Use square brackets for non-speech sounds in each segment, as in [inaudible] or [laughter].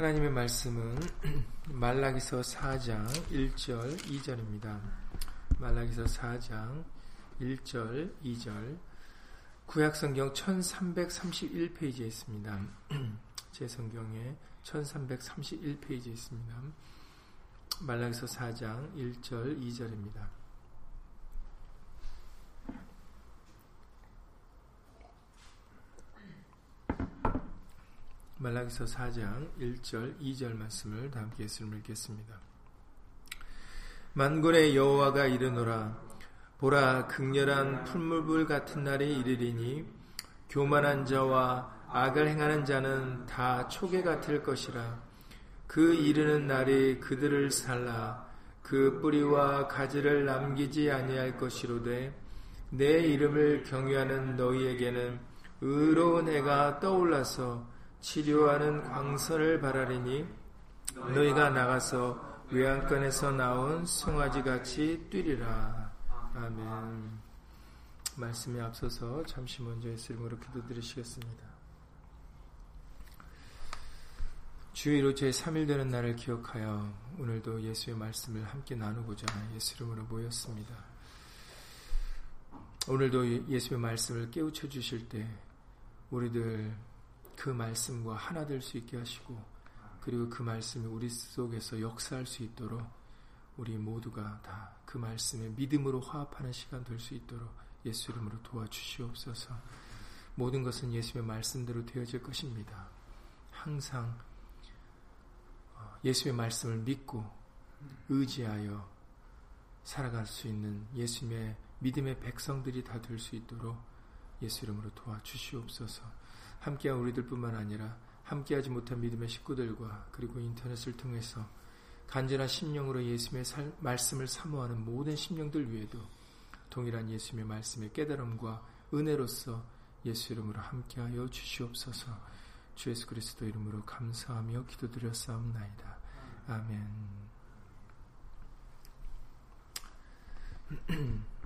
하나님의 말씀은 [clears throat] 말라기서 4장 1절 2절입니다. 말라기서 4장 1절 2절 구약성경 1331페이지에 있습니다. 제 성경에 1331페이지에 있습니다. 말라기서 4장 1절 2절입니다. 말라기서 4장 1절 2절 말씀을 다 함께 읽겠습니다. 만군의 여호와가 이르노라 보라 극렬한 풀물불 같은 날이 이르리니 교만한 자와 악을 행하는 자는 다 초계 같을 것이라 그 이르는 날이 그들을 살라 그 뿌리와 가지를 남기지 아니할 것이로되 내 이름을 경유하는 너희에게는 의로운 해가 떠올라서 치료하는 광선을 바라리니 너희가 나가서 외양간에서 나온 송아지 같이 뛰리라. 아멘. 말씀에 앞서서 잠시 먼저 예수 이름으로 기도드리시겠습니다. 주의로 제3일 되는 날을 기억하여 오늘도 예수의 말씀을 함께 나누고자 예수 이름으로 모였습니다. 오늘도 예수의 말씀을 깨우쳐 주실 때 우리들 그 말씀과 하나 될 수 있게 하시고 그리고 그 말씀이 우리 속에서 역사할 수 있도록 우리 모두가 다 그 말씀에 믿음으로 화합하는 시간 될 수 있도록 예수 이름으로 도와주시옵소서. 모든 것은 예수의 말씀대로 되어질 것입니다. 항상 어, 예수의 말씀을 믿고 의지하여 살아갈 수 있는 예수님의 믿음의 백성들이 다 될 수 있도록 예수 이름으로 도와주시옵소서. 함께한 우리들뿐만 아니라 함께하지 못한 믿음의 식구들과 그리고 인터넷을 통해서 간절한 심령으로 예수님의 살, 말씀을 사모하는 모든 심령들 위에도 동일한 예수님의 말씀의 깨달음과 은혜로서 예수 이름으로 함께하여 주시옵소서. 주 예수 그리스도 이름으로 감사하며 기도드렸사옵나이다. 아멘. [clears throat]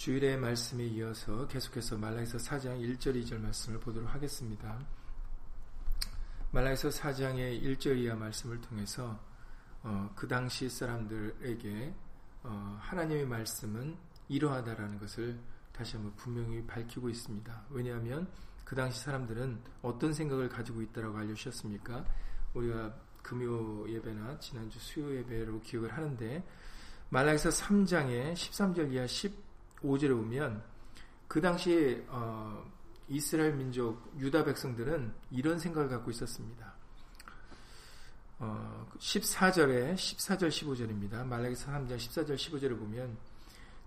주일의 말씀에 이어서 계속해서 말라에서 4장 1절 2절 말씀을 보도록 하겠습니다. 말라에서 4장의 1절 이하 말씀을 통해서 어, 그 당시 사람들에게 어, 하나님의 말씀은 이러하다라는 것을 다시 한번 분명히 밝히고 있습니다. 왜냐하면 그 당시 사람들은 어떤 생각을 가지고 있다라고 알려주셨습니까? 우리가 금요 예배나 지난주 수요 예배로 기억을 하는데 말라에서 3장의 13절 이하 10 5절에 보면 그 당시 어, 이스라엘 민족 유다 백성들은 이런 생각을 갖고 있었습니다. 어, 14절에 14절 15절입니다. 말라기서 3장 14절 15절을 보면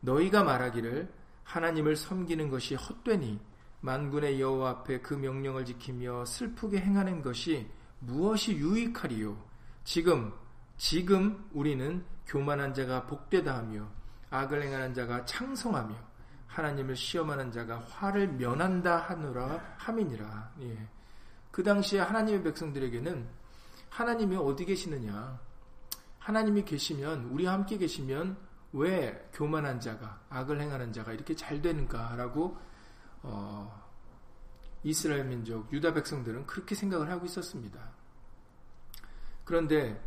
너희가 말하기를 하나님을 섬기는 것이 헛되니 만군의 여호와 앞에 그 명령을 지키며 슬프게 행하는 것이 무엇이 유익하리요? 지금 지금 우리는 교만한 자가 복되다 하며 악을 행하는 자가 창성하며 하나님을 시험하는 자가 화를 면한다 하노라 함이니라. 예. 그 당시에 하나님의 백성들에게는 하나님이 어디 계시느냐? 하나님이 계시면 우리와 함께 계시면 왜 교만한 자가 악을 행하는 자가 이렇게 잘 되는가라고 어, 이스라엘 민족 유다 백성들은 그렇게 생각을 하고 있었습니다. 그런데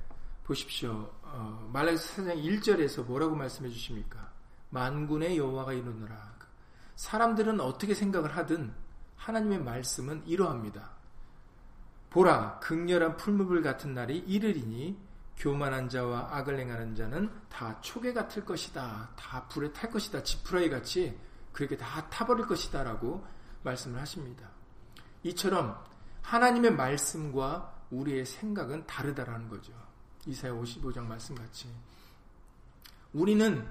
보십시오. 어, 말라기서 4장 1절에서 뭐라고 말씀해 주십니까? 만군의 여호와가 이르노라. 사람들은 어떻게 생각을 하든 하나님의 말씀은 이러합니다. 보라 극렬한 풀무불 같은 날이 이르리니 교만한 자와 악을 행하는 자는 다 초계 같을 것이다. 다 불에 탈 것이다. 지푸라기 같이 그렇게 다 타버릴 것이다 라고 말씀을 하십니다. 이처럼 하나님의 말씀과 우리의 생각은 다르다라는 거죠. 이사야 55장 말씀같이 우리는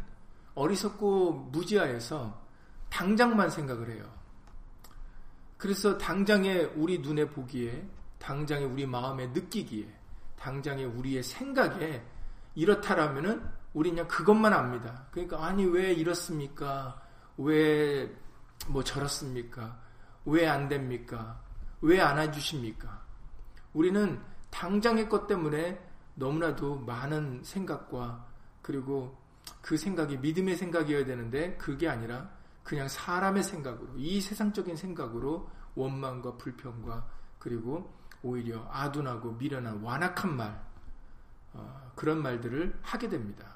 어리석고 무지하여서 당장만 생각을 해요. 그래서 당장에 우리 눈에 보기에 당장에 우리 마음에 느끼기에 당장에 우리의 생각에 이렇다라면은 우리 그냥 그것만 압니다. 그러니까 아니 왜 이렇습니까? 왜 뭐 저렇습니까? 왜 안 됩니까? 왜안 해주십니까? 우리는 당장의 것 때문에 너무나도 많은 생각과 그리고 그 생각이 믿음의 생각이어야 되는데 그게 아니라 그냥 사람의 생각으로 이 세상적인 생각으로 원망과 불평과 그리고 오히려 아둔하고 미련한 완악한 말 어, 그런 말들을 하게 됩니다.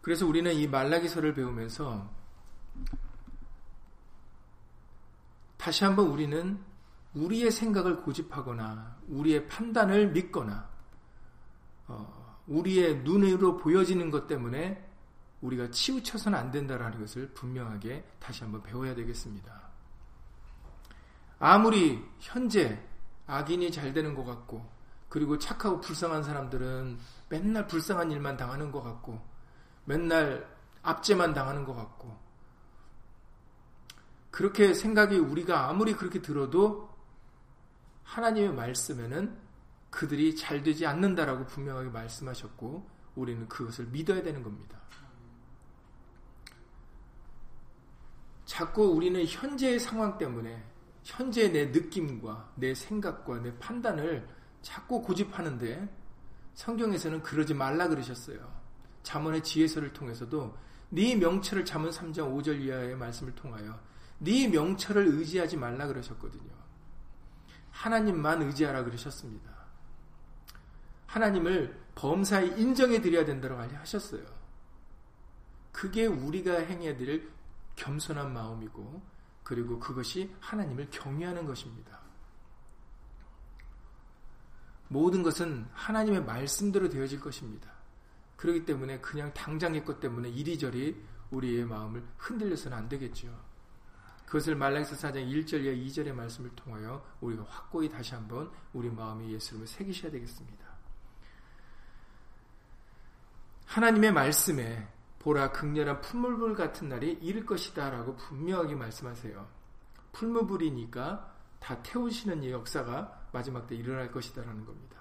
그래서 우리는 이 말라기서를 배우면서 다시 한번 우리는 우리의 생각을 고집하거나 우리의 판단을 믿거나 어, 우리의 눈으로 보여지는 것 때문에 우리가 치우쳐서는 안 된다라는 것을 분명하게 다시 한번 배워야 되겠습니다. 아무리 현재 악인이 잘 되는 것 같고 그리고 착하고 불쌍한 사람들은 맨날 불쌍한 일만 당하는 것 같고 맨날 압제만 당하는 것 같고 그렇게 생각이 우리가 아무리 그렇게 들어도 하나님의 말씀에는 그들이 잘 되지 않는다라고 분명하게 말씀하셨고 우리는 그것을 믿어야 되는 겁니다. 자꾸 우리는 현재의 상황 때문에 현재 내 느낌과 내 생각과 내 판단을 자꾸 고집하는데 성경에서는 그러지 말라 그러셨어요. 잠언의 지혜서를 통해서도 네 명철을 잠언 3장 5절 이하의 말씀을 통하여 네 명철을 의지하지 말라 그러셨거든요. 하나님만 의지하라 그러셨습니다. 하나님을 범사에 인정해 드려야 된다고 하셨어요. 그게 우리가 행해야 될 겸손한 마음이고 그리고 그것이 하나님을 경외하는 것입니다. 모든 것은 하나님의 말씀대로 되어질 것입니다. 그렇기 때문에 그냥 당장의 것 때문에 이리저리 우리의 마음을 흔들려서는 안 되겠죠. 그것을 말라기서 4장 1절과 2절의 말씀을 통하여 우리가 확고히 다시 한번 우리 마음에 예수님을 새기셔야 되겠습니다. 하나님의 말씀에 보라 극렬한 풀물불 같은 날이 이를 것이다 라고 분명하게 말씀하세요. 풀무불이니까 다 태우시는 역사가 마지막 때 일어날 것이다 라는 겁니다.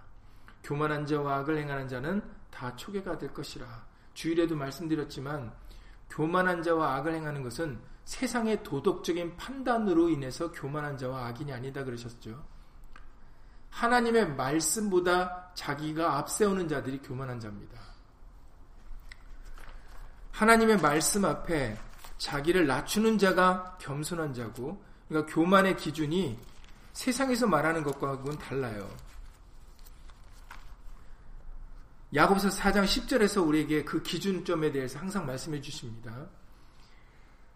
교만한 자와 악을 행하는 자는 다 초계가 될 것이라. 주일에도 말씀드렸지만 교만한 자와 악을 행하는 것은 세상의 도덕적인 판단으로 인해서 교만한 자와 악인이 아니다 그러셨죠. 하나님의 말씀보다 자기가 앞세우는 자들이 교만한 자입니다. 하나님의 말씀 앞에 자기를 낮추는 자가 겸손한 자고, 그러니까 교만의 기준이 세상에서 말하는 것과는 달라요. 야고보서 4장 10절에서 우리에게 그 기준점에 대해서 항상 말씀해 주십니다.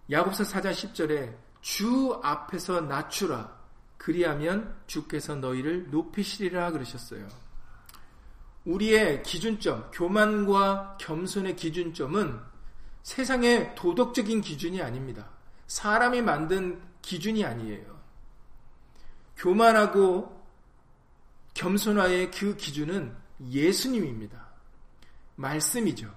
야고보서 4장 10절에 주 앞에서 낮추라 그리하면 주께서 너희를 높이시리라 그러셨어요. 우리의 기준점, 교만과 겸손의 기준점은 세상의 도덕적인 기준이 아닙니다. 사람이 만든 기준이 아니에요. 교만하고 겸손화의 그 기준은 예수님입니다. 말씀이죠.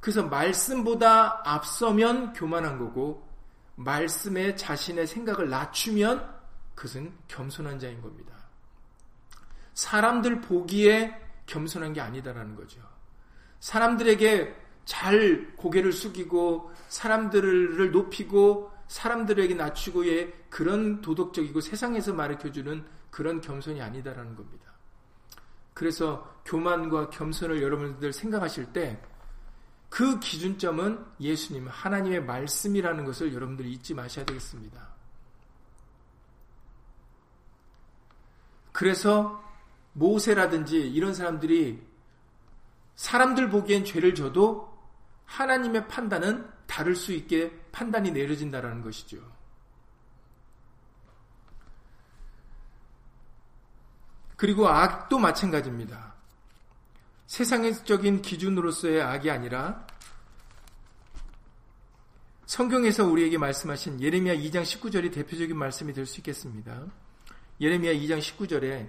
그래서 말씀보다 앞서면 교만한 거고 말씀에 자신의 생각을 낮추면 그것은 겸손한 자인 겁니다. 사람들 보기에 겸손한 게 아니다라는 거죠. 사람들에게 잘 고개를 숙이고 사람들을 높이고 사람들에게 낮추고의 그런 도덕적이고 세상에서 가르쳐주는 그런 겸손이 아니다라는 겁니다. 그래서 교만과 겸손을 여러분들 생각하실 때 그 기준점은 예수님, 하나님의 말씀이라는 것을 여러분들이 잊지 마셔야 되겠습니다. 그래서 모세라든지 이런 사람들이 사람들 보기엔 죄를 져도 하나님의 판단은 다를 수 있게 판단이 내려진다라는 것이죠. 그리고 악도 마찬가지입니다. 세상적인 기준으로서의 악이 아니라 성경에서 우리에게 말씀하신 예레미야 2장 19절이 대표적인 말씀이 될 수 있겠습니다. 예레미야 2장 19절에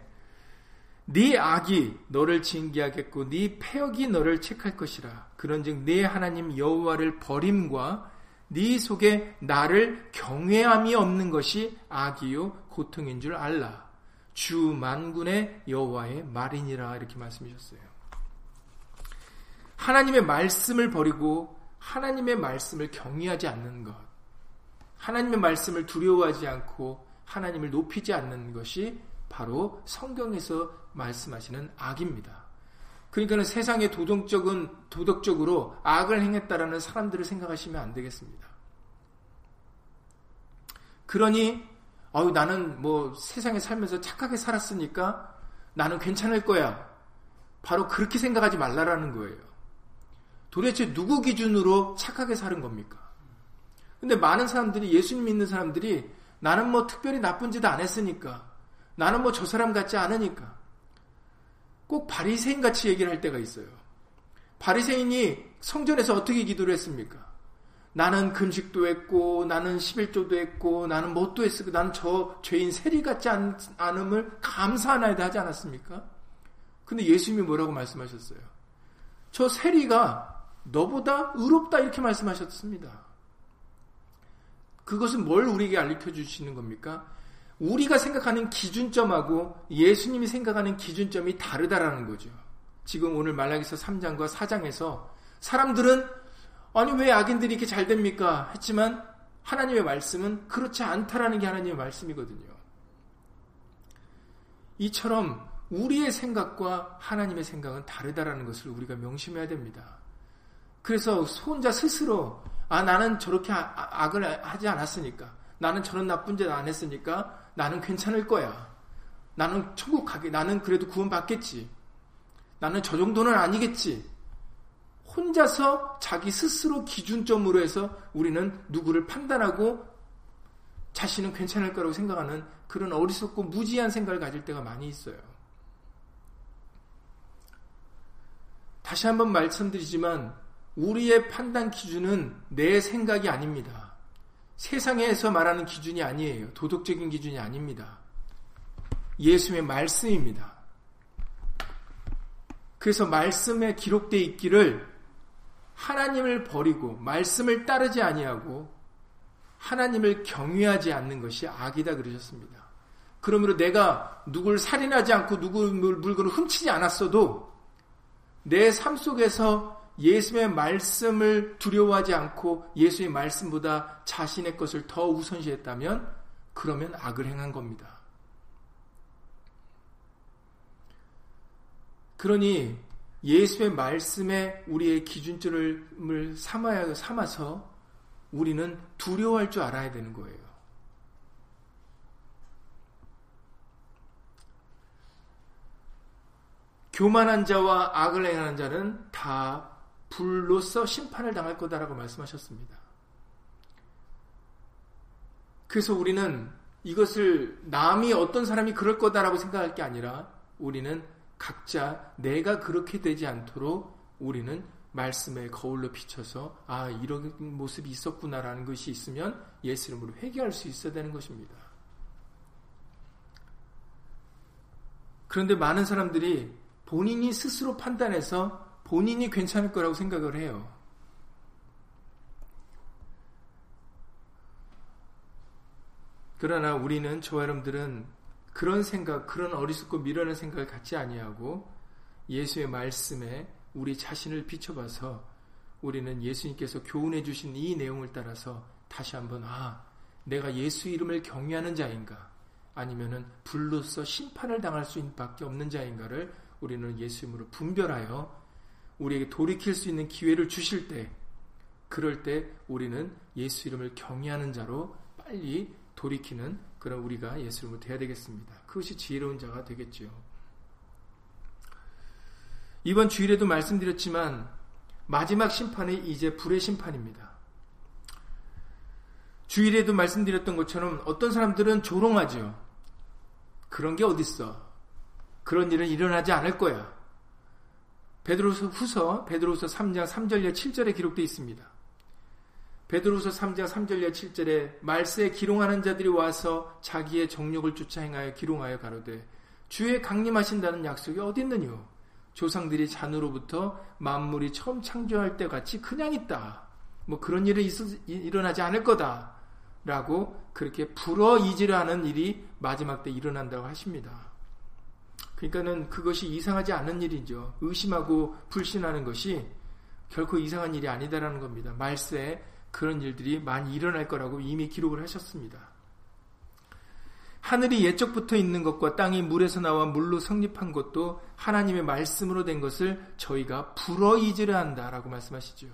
네 악이 너를 징계하겠고 네 폐역이 너를 책할 것이라. 그런즉 네 하나님 여호와를 버림과 네 속에 나를 경외함이 없는 것이 악이요 고통인 줄 알라. 주 만군의 여호와의 말이니라 이렇게 말씀하셨어요. 하나님의 말씀을 버리고 하나님의 말씀을 경외하지 않는 것. 하나님의 말씀을 두려워하지 않고 하나님을 높이지 않는 것이 바로 성경에서 말씀하시는 악입니다. 그러니까는 세상의 도덕적은 도덕적으로 악을 행했다라는 사람들을 생각하시면 안 되겠습니다. 그러니 아유, 나는 뭐 세상에 살면서 착하게 살았으니까 나는 괜찮을 거야. 바로 그렇게 생각하지 말라라는 거예요. 도대체 누구 기준으로 착하게 사는 겁니까? 근데 많은 사람들이 예수님 믿는 사람들이 나는 뭐 특별히 나쁜 짓 안 했으니까 나는 뭐 저 사람 같지 않으니까 꼭 바리새인 같이 얘기를 할 때가 있어요. 바리새인이 성전에서 어떻게 기도를 했습니까? 나는 금식도 했고 나는 11조도 했고 나는 뭣도 했고 나는 저 죄인 세리 같지 않, 않음을 감사하나이다 하지 않았습니까? 근데 예수님이 뭐라고 말씀하셨어요? 저 세리가 너보다 의롭다 이렇게 말씀하셨습니다. 그것은 뭘 우리에게 알려 주시는 겁니까? 우리가 생각하는 기준점하고 예수님이 생각하는 기준점이 다르다라는 거죠. 지금 오늘 말라기서 3장과 4장에서 사람들은 아니 왜 악인들이 이렇게 잘 됩니까? 했지만 하나님의 말씀은 그렇지 않다라는 게 하나님의 말씀이거든요. 이처럼 우리의 생각과 하나님의 생각은 다르다라는 것을 우리가 명심해야 됩니다. 그래서 혼자 스스로 아 나는 저렇게 아, 악을 하지 않았으니까 나는 저런 나쁜 짓 안 했으니까 나는 괜찮을 거야. 나는 천국 가게 나는 그래도 구원 받겠지. 나는 저 정도는 아니겠지. 혼자서 자기 스스로 기준점으로 해서 우리는 누구를 판단하고 자신은 괜찮을 거라고 생각하는 그런 어리석고 무지한 생각을 가질 때가 많이 있어요. 다시 한번 말씀드리지만 우리의 판단 기준은 내 생각이 아닙니다. 세상에서 말하는 기준이 아니에요. 도덕적인 기준이 아닙니다. 예수의 말씀입니다. 그래서 말씀에 기록되어 있기를 하나님을 버리고 말씀을 따르지 아니하고 하나님을 경외하지 않는 것이 악이다 그러셨습니다. 그러므로 내가 누굴 살인하지 않고 누구 물건을 훔치지 않았어도 내 삶 속에서 예수의 말씀을 두려워하지 않고 예수의 말씀보다 자신의 것을 더 우선시했다면 그러면 악을 행한 겁니다. 그러니 예수의 말씀에 우리의 기준점을 삼아야, 삼아서 우리는 두려워할 줄 알아야 되는 거예요. 교만한 자와 악을 행하는 자는 다 불로서 심판을 당할 거다라고 말씀하셨습니다. 그래서 우리는 이것을 남이 어떤 사람이 그럴 거다라고 생각할 게 아니라 우리는 각자 내가 그렇게 되지 않도록 우리는 말씀의 거울로 비춰서 아 이런 모습이 있었구나라는 것이 있으면 예수 이름으로 회개할 수 있어야 되는 것입니다. 그런데 많은 사람들이 본인이 스스로 판단해서 본인이 괜찮을 거라고 생각을 해요. 그러나 우리는 저와 여러분들은 그런 생각, 그런 어리석고 미련한 생각을 갖지 아니하고 예수의 말씀에 우리 자신을 비춰봐서 우리는 예수님께서 교훈해 주신 이 내용을 따라서 다시 한번 아 내가 예수 이름을 경외하는 자인가? 아니면은 불로서 심판을 당할 수 있는 밖에 없는 자인가를 우리는 예수 이름으로 분별하여 우리에게 돌이킬 수 있는 기회를 주실 때, 그럴 때 우리는 예수 이름을 경외하는 자로 빨리 돌이키는 그런 우리가 예수 이름으로 돼야 되겠습니다. 그것이 지혜로운 자가 되겠지요. 이번 주일에도 말씀드렸지만 마지막 심판이 이제 불의 심판입니다. 주일에도 말씀드렸던 것처럼 어떤 사람들은 조롱하죠. 그런 게 어딨어. 그런 일은 일어나지 않을 거야. 베드로서 후서 베드로서 3장 3절에 7절에 기록되어 있습니다. 베드로서 3장 3절에 7절에 말세에 기롱하는 자들이 와서 자기의 정욕을 쫓아 행하여 기롱하여 가로되 주의 강림하신다는 약속이 어디 있느뇨? 조상들이 잔으로부터 만물이 처음 창조할 때 같이 그냥 있다. 뭐 그런 일은 있, 일어나지 않을 거다. 라고 그렇게 불어 이지하는 일이 마지막 때 일어난다고 하십니다. 그러니까는 그것이 이상하지 않은 일이죠. 의심하고 불신하는 것이 결코 이상한 일이 아니다라는 겁니다. 말세에 그런 일들이 많이 일어날 거라고 이미 기록을 하셨습니다. 하늘이 예적부터 있는 것과 땅이 물에서 나와 물로 성립한 것도 하나님의 말씀으로 된 것을 저희가 불어이지를 한다라고 말씀하시죠.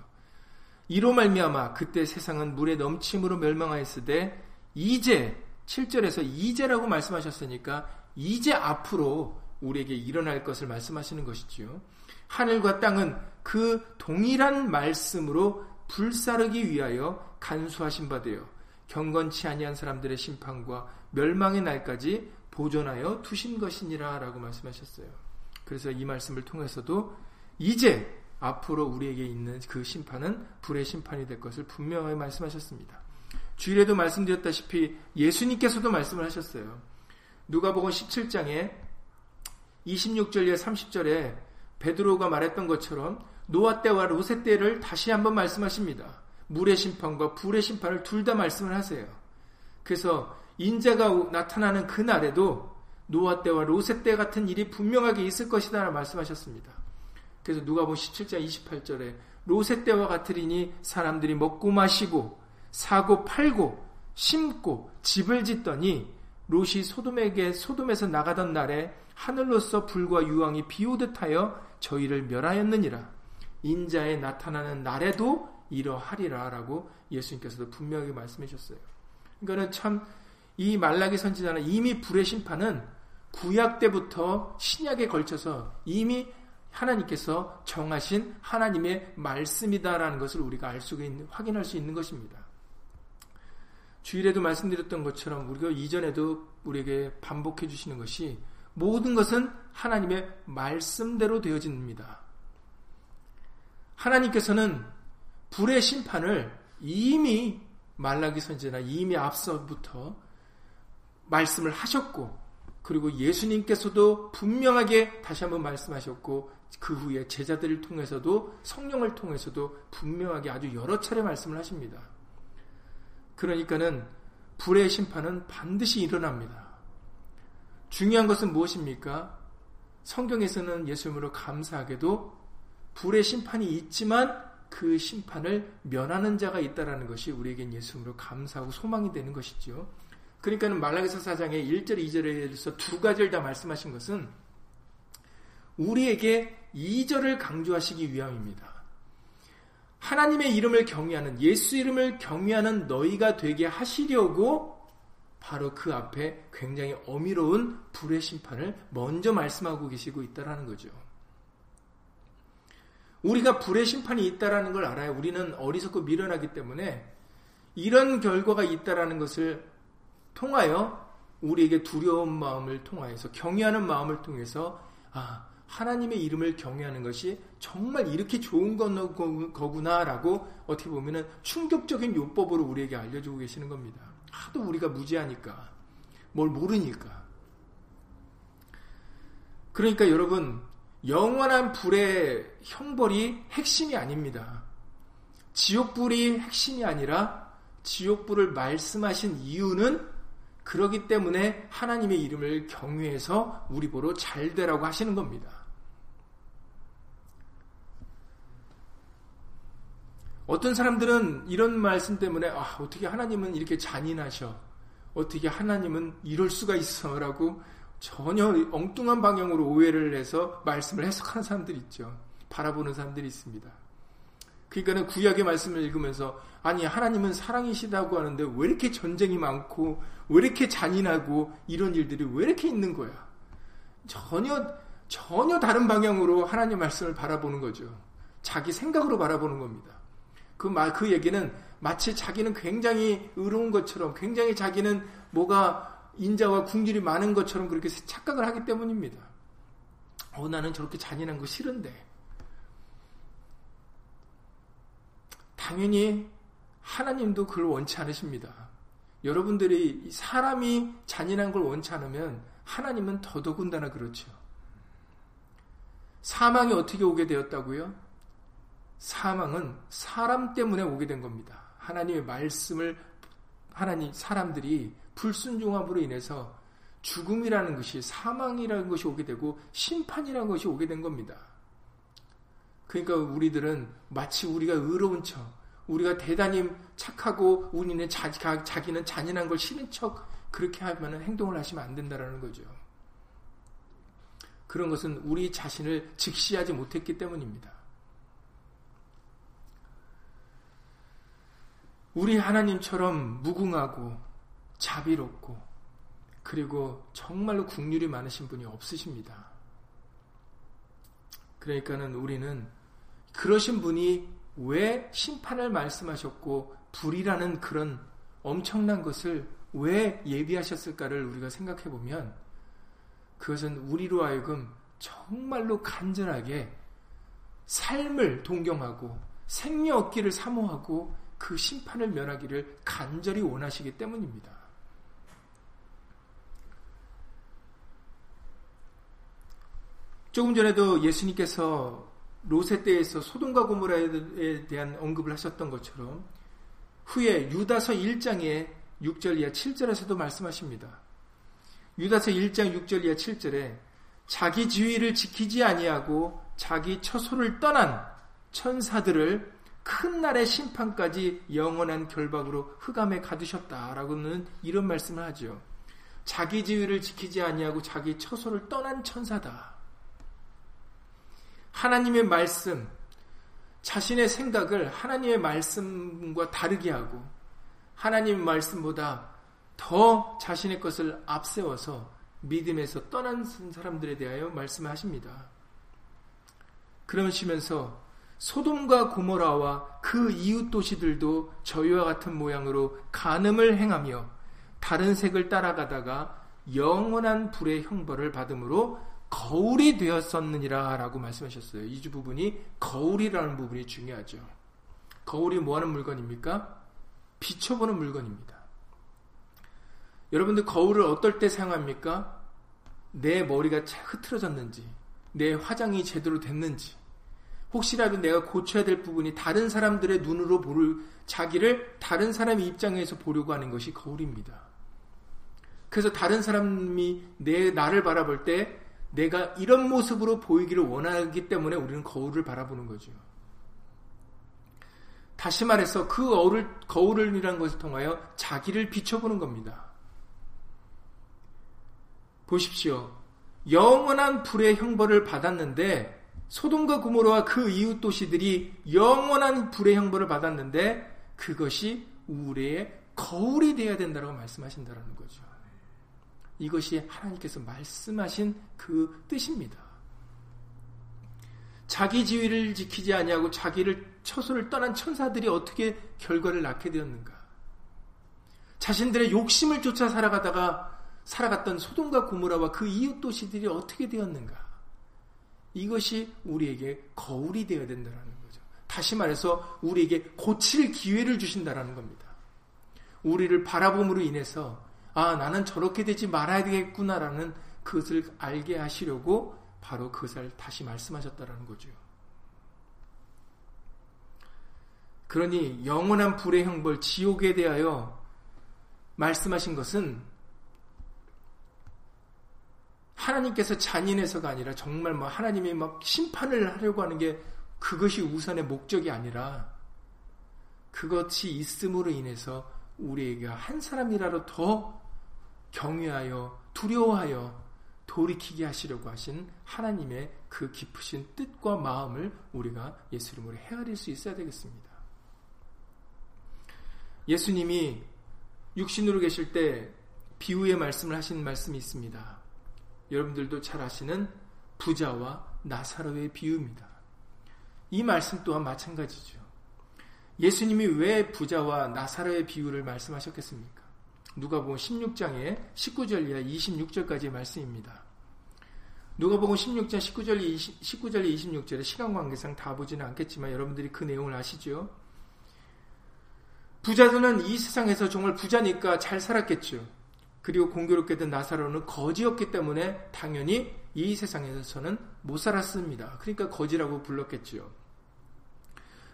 이로 말미암아 그때 세상은 물의 넘침으로 멸망하였으되 이제 7절에서 이제라고 말씀하셨으니까 이제 앞으로 우리에게 일어날 것을 말씀하시는 것이지요. 하늘과 땅은 그 동일한 말씀으로 불사르기 위하여 간수하신 바 되어 경건치 아니한 사람들의 심판과 멸망의 날까지 보존하여 두신 것이니라 라고 말씀하셨어요. 그래서 이 말씀을 통해서도 이제 앞으로 우리에게 있는 그 심판은 불의 심판이 될 것을 분명하게 말씀하셨습니다. 주일에도 말씀드렸다시피 예수님께서도 말씀을 하셨어요. 누가복음 17장에 26절에 30절에 베드로가 말했던 것처럼 노아 때와 로세 때를 다시 한번 말씀하십니다. 물의 심판과 불의 심판을 둘 다 말씀을 하세요. 그래서 인자가 나타나는 그 날에도 노아 때와 로세 때 같은 일이 분명하게 있을 것이다 말씀하셨습니다. 그래서 누가 보면 17장 28절에 로세 때와 같으리니 사람들이 먹고 마시고 사고 팔고 심고 집을 짓더니 롯이 소돔에게 소돔에서 나가던 날에 하늘로서 불과 유황이 비오듯하여 저희를 멸하였느니라. 인자에 나타나는 날에도 이러하리라라고 예수님께서도 분명히 말씀해 주셨어요. 그러니까는 참 이 말라기 선지자는 이미 불의 심판은 구약 때부터 신약에 걸쳐서 이미 하나님께서 정하신 하나님의 말씀이다라는 것을 우리가 알 수 있는 확인할 수 있는 것입니다. 주일에도 말씀드렸던 것처럼 우리가 이전에도 우리에게 반복해 주시는 것이 모든 것은 하나님의 말씀대로 되어집니다. 하나님께서는 불의 심판을 이미 말라기 선지나 이미 앞서부터 말씀을 하셨고 그리고 예수님께서도 분명하게 다시 한번 말씀하셨고 그 후에 제자들을 통해서도 성령을 통해서도 분명하게 아주 여러 차례 말씀을 하십니다. 그러니까는 불의 심판은 반드시 일어납니다. 중요한 것은 무엇입니까? 성경에서는 예수님으로 감사하게도 불의 심판이 있지만 그 심판을 면하는 자가 있다라는 것이 우리에겐 예수님으로 감사하고 소망이 되는 것이죠. 그러니까는 말라기서 4장의 1절, 2절에서 두 가지를 다 말씀하신 것은 우리에게 2절을 강조하시기 위함입니다. 하나님의 이름을 경외하는 예수 이름을 경외하는 너희가 되게 하시려고 바로 그 앞에 굉장히 어미로운 불의 심판을 먼저 말씀하고 계시고 있다라는 거죠. 우리가 불의 심판이 있다라는 걸 알아요. 우리는 어리석고 미련하기 때문에 이런 결과가 있다라는 것을 통하여 우리에게 두려운 마음을 통하여서 경외하는 마음을 통해서 아 하나님의 이름을 경외하는 것이 정말 이렇게 좋은 거구나라고 어떻게 보면은 충격적인 요법으로 우리에게 알려주고 계시는 겁니다. 하도 우리가 무지하니까 뭘 모르니까. 그러니까 여러분 영원한 불의 형벌이 핵심이 아닙니다. 지옥불이 핵심이 아니라 지옥불을 말씀하신 이유는 그러기 때문에 하나님의 이름을 경외해서 우리 보러 잘 되라고 하시는 겁니다. 어떤 사람들은 이런 말씀 때문에 아, 어떻게 하나님은 이렇게 잔인하셔? 어떻게 하나님은 이럴 수가 있어? 라고 전혀 엉뚱한 방향으로 오해를 해서 말씀을 해석하는 사람들이 있죠. 바라보는 사람들이 있습니다. 그러니까는 구약의 말씀을 읽으면서 아니 하나님은 사랑이시다고 하는데 왜 이렇게 전쟁이 많고 왜 이렇게 잔인하고 이런 일들이 왜 이렇게 있는 거야? 전혀 전혀 다른 방향으로 하나님 말씀을 바라보는 거죠. 자기 생각으로 바라보는 겁니다. 그 말, 그 얘기는 마치 자기는 굉장히 의로운 것처럼 굉장히 자기는 뭐가 인자와 궁질이 많은 것처럼 그렇게 착각을 하기 때문입니다. 어, 나는 저렇게 잔인한 거 싫은데. 당연히 하나님도 그걸 원치 않으십니다. 여러분들이 사람이 잔인한 걸 원치 않으면 하나님은 더더군다나 그렇죠. 사망이 어떻게 오게 되었다고요? 사망은 사람 때문에 오게 된 겁니다. 하나님의 말씀을 하나님 사람들이 불순종함으로 인해서 죽음이라는 것이 사망이라는 것이 오게 되고 심판이라는 것이 오게 된 겁니다. 그러니까 우리들은 마치 우리가 의로운 척, 우리가 대단히 착하고 우리는 자, 자기는 잔인한 걸 싫은 척 그렇게 하면 행동을 하시면 안 된다라는 거죠. 그런 것은 우리 자신을 직시하지 못했기 때문입니다. 우리 하나님처럼 무궁하고 자비롭고 그리고 정말로 국률이 많으신 분이 없으십니다. 그러니까는 우리는 그러신 분이 왜 심판을 말씀하셨고 불이라는 그런 엄청난 것을 왜 예비하셨을까를 우리가 생각해 보면 그것은 우리로 하여금 정말로 간절하게 삶을 동경하고 생명 얻기를 사모하고 그 심판을 면하기를 간절히 원하시기 때문입니다. 조금 전에도 예수님께서 로세 때에서 소돔과 고모라에 대한 언급을 하셨던 것처럼 후에 유다서 1장에 6절 이하 7절에서도 말씀하십니다. 유다서 1장 6절 이하 7절에 자기 지위를 지키지 아니하고 자기 처소를 떠난 천사들을 큰 날의 심판까지 영원한 결박으로 흑암에 가두셨다라고는 이런 말씀을 하죠. 자기 지위를 지키지 아니하고 자기 처소를 떠난 천사다. 하나님의 말씀, 자신의 생각을 하나님의 말씀과 다르게 하고 하나님의 말씀보다 더 자신의 것을 앞세워서 믿음에서 떠난 사람들에 대하여 말씀하십니다. 그러시면서 소돔과 고모라와 그 이웃 도시들도 저희와 같은 모양으로 간음을 행하며 다른 색을 따라가다가 영원한 불의 형벌을 받음으로 거울이 되었었느니라 라고 말씀하셨어요. 이 주 부분이 거울이라는 부분이 중요하죠. 거울이 뭐 하는 물건입니까? 비춰보는 물건입니다. 여러분들 거울을 어떨 때 사용합니까? 내 머리가 흐트러졌는지, 내 화장이 제대로 됐는지, 혹시라도 내가 고쳐야 될 부분이 다른 사람들의 눈으로 보를, 자기를 다른 사람의 입장에서 보려고 하는 것이 거울입니다. 그래서 다른 사람이 내, 나를 바라볼 때 내가 이런 모습으로 보이기를 원하기 때문에 우리는 거울을 바라보는 거죠. 다시 말해서 그 거울을, 거울이라는 것을 통하여 자기를 비춰보는 겁니다. 보십시오. 영원한 불의 형벌을 받았는데 소돔과 고모로와 그 이웃 도시들이 영원한 불의 형벌을 받았는데 그것이 우리의 거울이 되어야 된다고 말씀하신다는 거죠. 이것이 하나님께서 말씀하신 그 뜻입니다. 자기 지위를 지키지 아니하고 자기를 처소를 떠난 천사들이 어떻게 결과를 낳게 되었는가? 자신들의 욕심을 쫓아 살아가다가 살아갔던 소돔과 고모라와 그 이웃 도시들이 어떻게 되었는가? 이것이 우리에게 거울이 되어야 된다는 거죠. 다시 말해서 우리에게 고칠 기회를 주신다는 겁니다. 우리를 바라봄으로 인해서 아, 나는 저렇게 되지 말아야 되겠구나라는 그것을 알게 하시려고 바로 그것을 다시 말씀하셨다라는 거죠. 그러니 영원한 불의 형벌, 지옥에 대하여 말씀하신 것은 하나님께서 잔인해서가 아니라 정말 뭐 하나님이 막 심판을 하려고 하는 게 그것이 우선의 목적이 아니라 그것이 있음으로 인해서 우리에게 한 사람이라도 더 경외하여 두려워하여 돌이키게 하시려고 하신 하나님의 그 깊으신 뜻과 마음을 우리가 예수 이름으로 헤아릴 수 있어야 되겠습니다. 예수님이 육신으로 계실 때 비유의 말씀을 하신 말씀이 있습니다. 여러분들도 잘 아시는 부자와 나사로의 비유입니다. 이 말씀 또한 마찬가지죠. 예수님이 왜 부자와 나사로의 비유를 말씀하셨겠습니까? 누가복음 16장에 19절 이하 26절까지의 말씀입니다. 누가복음 16장 19절 20, 19절 26절에 시간 관계상 다 보지는 않겠지만 여러분들이 그 내용을 아시죠? 부자들은 이 세상에서 정말 부자니까 잘 살았겠죠. 그리고 공교롭게 된 나사로는 거지였기 때문에 당연히 이 세상에서는 못 살았습니다. 그러니까 거지라고 불렀겠죠.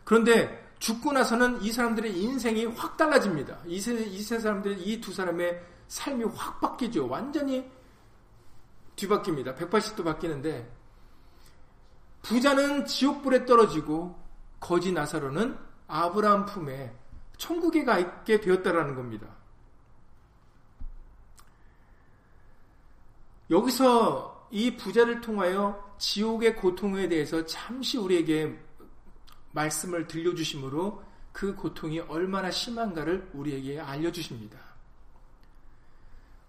그런데 죽고 나서는 이 사람들의 인생이 확 달라집니다. 이 세, 이세 사람들, 이 두 사람의 삶이 확 바뀌죠. 완전히 뒤바뀝니다. 180도 바뀌는데, 부자는 지옥불에 떨어지고, 거지 나사로는 아브라함 품에 천국에 가 있게 되었다라는 겁니다. 여기서 이 부자를 통하여 지옥의 고통에 대해서 잠시 우리에게 말씀을 들려주심으로 그 고통이 얼마나 심한가를 우리에게 알려주십니다.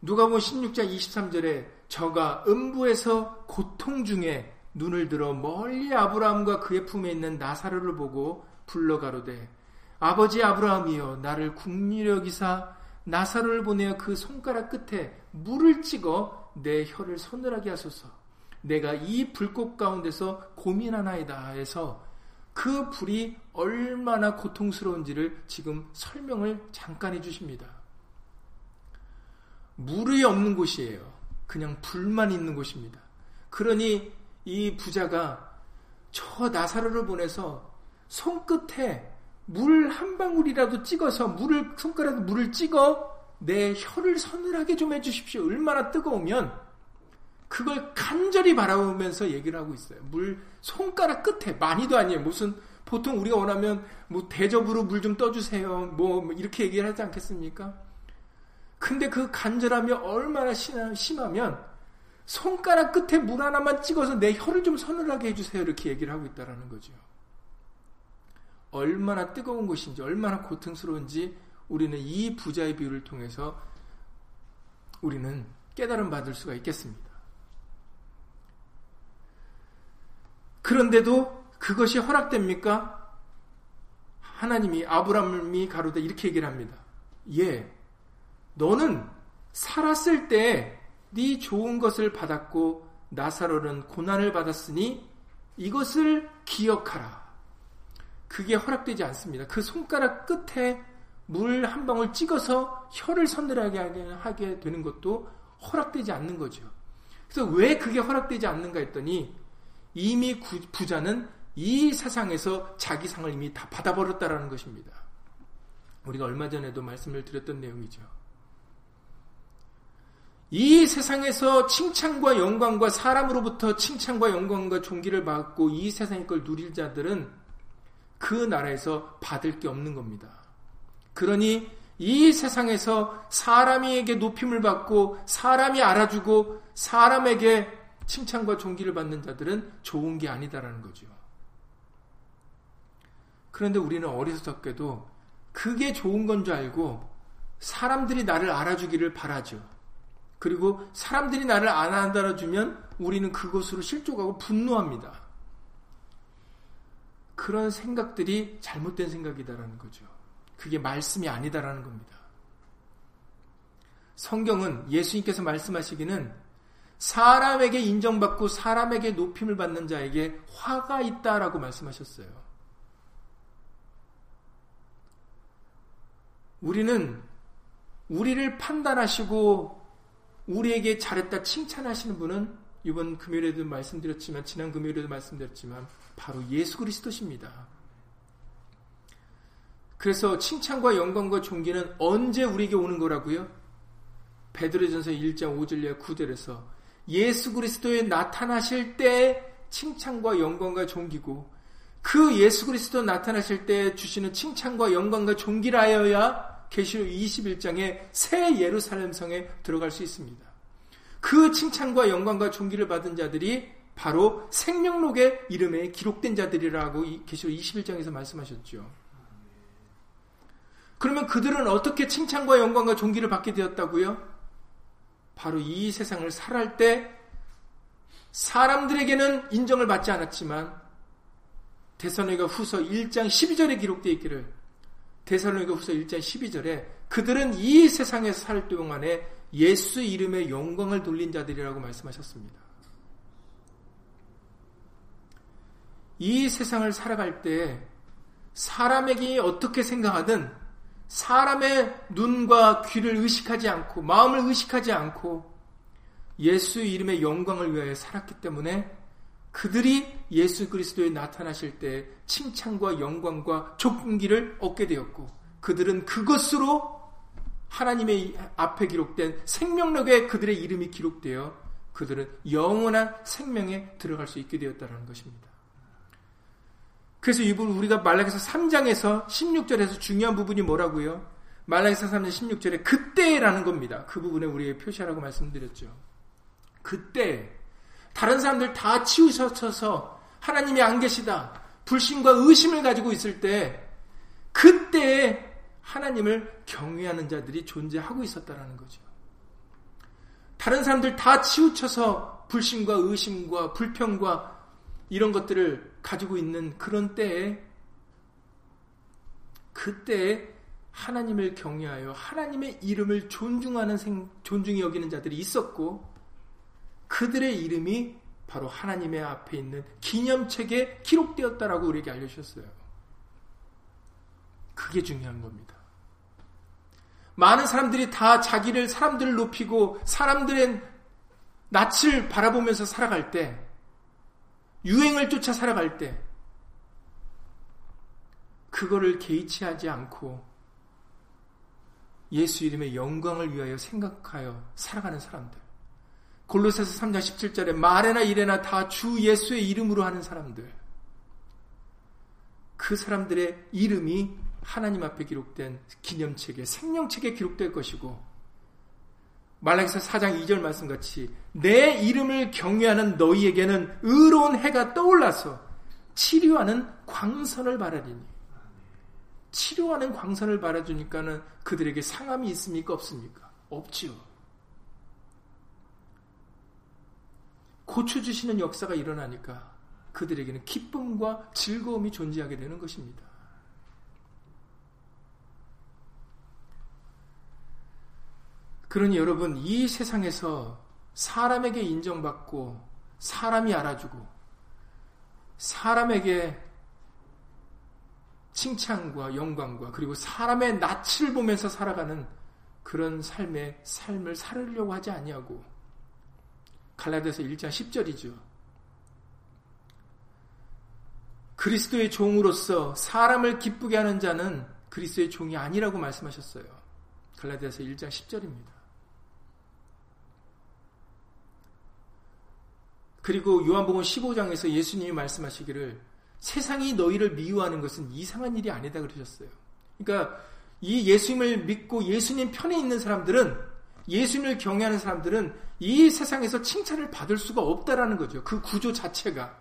누가복음 16장 23절에 저가 음부에서 고통 중에 눈을 들어 멀리 아브라함과 그의 품에 있는 나사로를 보고 불러 가로되 아버지 아브라함이여 나를 국리려 기사 나사로를 보내어 그 손가락 끝에 물을 찍어 내 혀를 서늘하게 하소서 내가 이 불꽃 가운데서 고민하나이다 해서 그 불이 얼마나 고통스러운지를 지금 설명을 잠깐 해주십니다. 물이 없는 곳이에요. 그냥 불만 있는 곳입니다. 그러니 이 부자가 저 나사로를 보내서 손끝에 물 한 방울이라도 찍어서 물을 손가락 물을 찍어 내 혀를 서늘하게 좀 해주십시오. 얼마나 뜨거우면 그걸 간절히 바라보면서 얘기를 하고 있어요. 물 손가락 끝에 많이도 아니에요. 무슨 보통 우리가 원하면 뭐 대접으로 물 좀 떠주세요. 뭐 이렇게 얘기를 하지 않겠습니까? 근데 그 간절함이 얼마나 심하면 손가락 끝에 물 하나만 찍어서 내 혀를 좀 서늘하게 해주세요. 이렇게 얘기를 하고 있다라는 거죠. 얼마나 뜨거운 것인지, 얼마나 고통스러운지 우리는 이 부자의 비유를 통해서 우리는 깨달음 받을 수가 있겠습니다. 그런데도 그것이 허락됩니까? 하나님이 아브라함이 가로되 이렇게 얘기를 합니다. 예, 너는 살았을 때 네 좋은 것을 받았고 나사로는 고난을 받았으니 이것을 기억하라. 그게 허락되지 않습니다. 그 손가락 끝에 물 한 방울 찍어서 혀를 서늘하게 하게 되는 것도 허락되지 않는 거죠. 그래서 왜 그게 허락되지 않는가 했더니 이미 부자는 이 세상에서 자기 상을 이미 다 받아버렸다라는 것입니다. 우리가 얼마 전에도 말씀을 드렸던 내용이죠. 이 세상에서 칭찬과 영광과 사람으로부터 칭찬과 영광과 존귀를 받고 이 세상의 걸 누릴 자들은 그 나라에서 받을 게 없는 겁니다. 그러니 이 세상에서 사람에게 높임을 받고 사람이 알아주고 사람에게 칭찬과 존귀를 받는 자들은 좋은 게 아니다라는 거죠. 그런데 우리는 어리석게도 그게 좋은 건 줄 알고 사람들이 나를 알아주기를 바라죠. 그리고 사람들이 나를 안 알아주면 우리는 그것으로 실족하고 분노합니다. 그런 생각들이 잘못된 생각이다라는 거죠. 그게 말씀이 아니다라는 겁니다. 성경은 예수님께서 말씀하시기는 사람에게 인정받고 사람에게 높임을 받는 자에게 화가 있다라고 말씀하셨어요. 우리는 우리를 판단하시고 우리에게 잘했다 칭찬하시는 분은 이번 금요일에도 말씀드렸지만 지난 금요일에도 말씀드렸지만 바로 예수 그리스도십니다. 그래서 칭찬과 영광과 존귀는 언제 우리에게 오는 거라고요? 베드로전서 1장 5절 9절에서 예수 그리스도에 나타나실 때 칭찬과 영광과 존귀고 그 예수 그리스도 나타나실 때 주시는 칭찬과 영광과 존귀라여야 계시록 21장에 새 예루살렘 성에 들어갈 수 있습니다. 그 칭찬과 영광과 존귀를 받은 자들이 바로 생명록의 이름에 기록된 자들이라고 계시록 21장에서 말씀하셨죠. 그러면 그들은 어떻게 칭찬과 영광과 존귀를 받게 되었다고요? 바로 이 세상을 살할 때 사람들에게는 인정을 받지 않았지만 대선회가 후서 1장 12절에 기록되어 있기를 대살로니가 후서 1장 12절에 그들은 이 세상에서 살 동안에 예수 이름의 영광을 돌린 자들이라고 말씀하셨습니다. 이 세상을 살아갈 때 사람에게 어떻게 생각하든 사람의 눈과 귀를 의식하지 않고 마음을 의식하지 않고 예수 이름의 영광을 위하여 살았기 때문에 그들이 예수 그리스도에 나타나실 때 칭찬과 영광과 존귀를 얻게 되었고 그들은 그것으로 하나님의 앞에 기록된 생명력에 그들의 이름이 기록되어 그들은 영원한 생명에 들어갈 수 있게 되었다는 것입니다. 그래서 이분 우리가 말라기서 3장에서 16절에서 중요한 부분이 뭐라고요? 말라기서 3장 16절에 그때라는 겁니다. 그 부분에 우리의 표시하라고 말씀드렸죠. 그때 다른 사람들 다 치우셔서 하나님이 안 계시다. 불신과 의심을 가지고 있을 때 그때 하나님을 경외하는 자들이 존재하고 있었다라는 거죠. 다른 사람들 다 치우쳐서 불신과 의심과 불평과 이런 것들을 가지고 있는 그런 때에 그때에 하나님을 경외하여 하나님의 이름을 존중하는 생, 존중히 여기는 자들이 있었고 그들의 이름이 바로 하나님의 앞에 있는 기념책에 기록되었다라고 우리에게 알려주셨어요. 그게 중요한 겁니다. 많은 사람들이 다 자기를 사람들을 높이고 사람들의 낯을 바라보면서 살아갈 때 유행을 쫓아 살아갈 때 그거를 개의치 하지 않고 예수 이름의 영광을 위하여 생각하여 살아가는 사람들. 골로새서 3장 17절에 말에나 이래나 다 주 예수의 이름으로 하는 사람들. 그 사람들의 이름이 하나님 앞에 기록된 기념책에 생명책에 기록될 것이고 말라기서 4장 2절 말씀 같이 내 이름을 경외하는 너희에게는 의로운 해가 떠올라서 치료하는 광선을 바라리니 치료하는 광선을 바라주니까는 그들에게 상함이 있습니까? 없습니까? 없지요. 고쳐 주시는 역사가 일어나니까 그들에게는 기쁨과 즐거움이 존재하게 되는 것입니다. 그러니 여러분, 이 세상에서 사람에게 인정받고, 사람이 알아주고, 사람에게 칭찬과 영광과 그리고 사람의 낯을 보면서 살아가는 그런 삶의 삶을 살으려고 하지 아니하고 갈라디아서 1장 10절이죠. 그리스도의 종으로서 사람을 기쁘게 하는 자는 그리스도의 종이 아니라고 말씀하셨어요. 갈라디아서 1장 10절입니다. 그리고 요한복음 15장에서 예수님이 말씀하시기를 세상이 너희를 미워하는 것은 이상한 일이 아니다 그러셨어요. 그러니까 이 예수님을 믿고 예수님 편에 있는 사람들은 예수님을 경외하는 사람들은 이 세상에서 칭찬을 받을 수가 없다라는 거죠. 그 구조 자체가.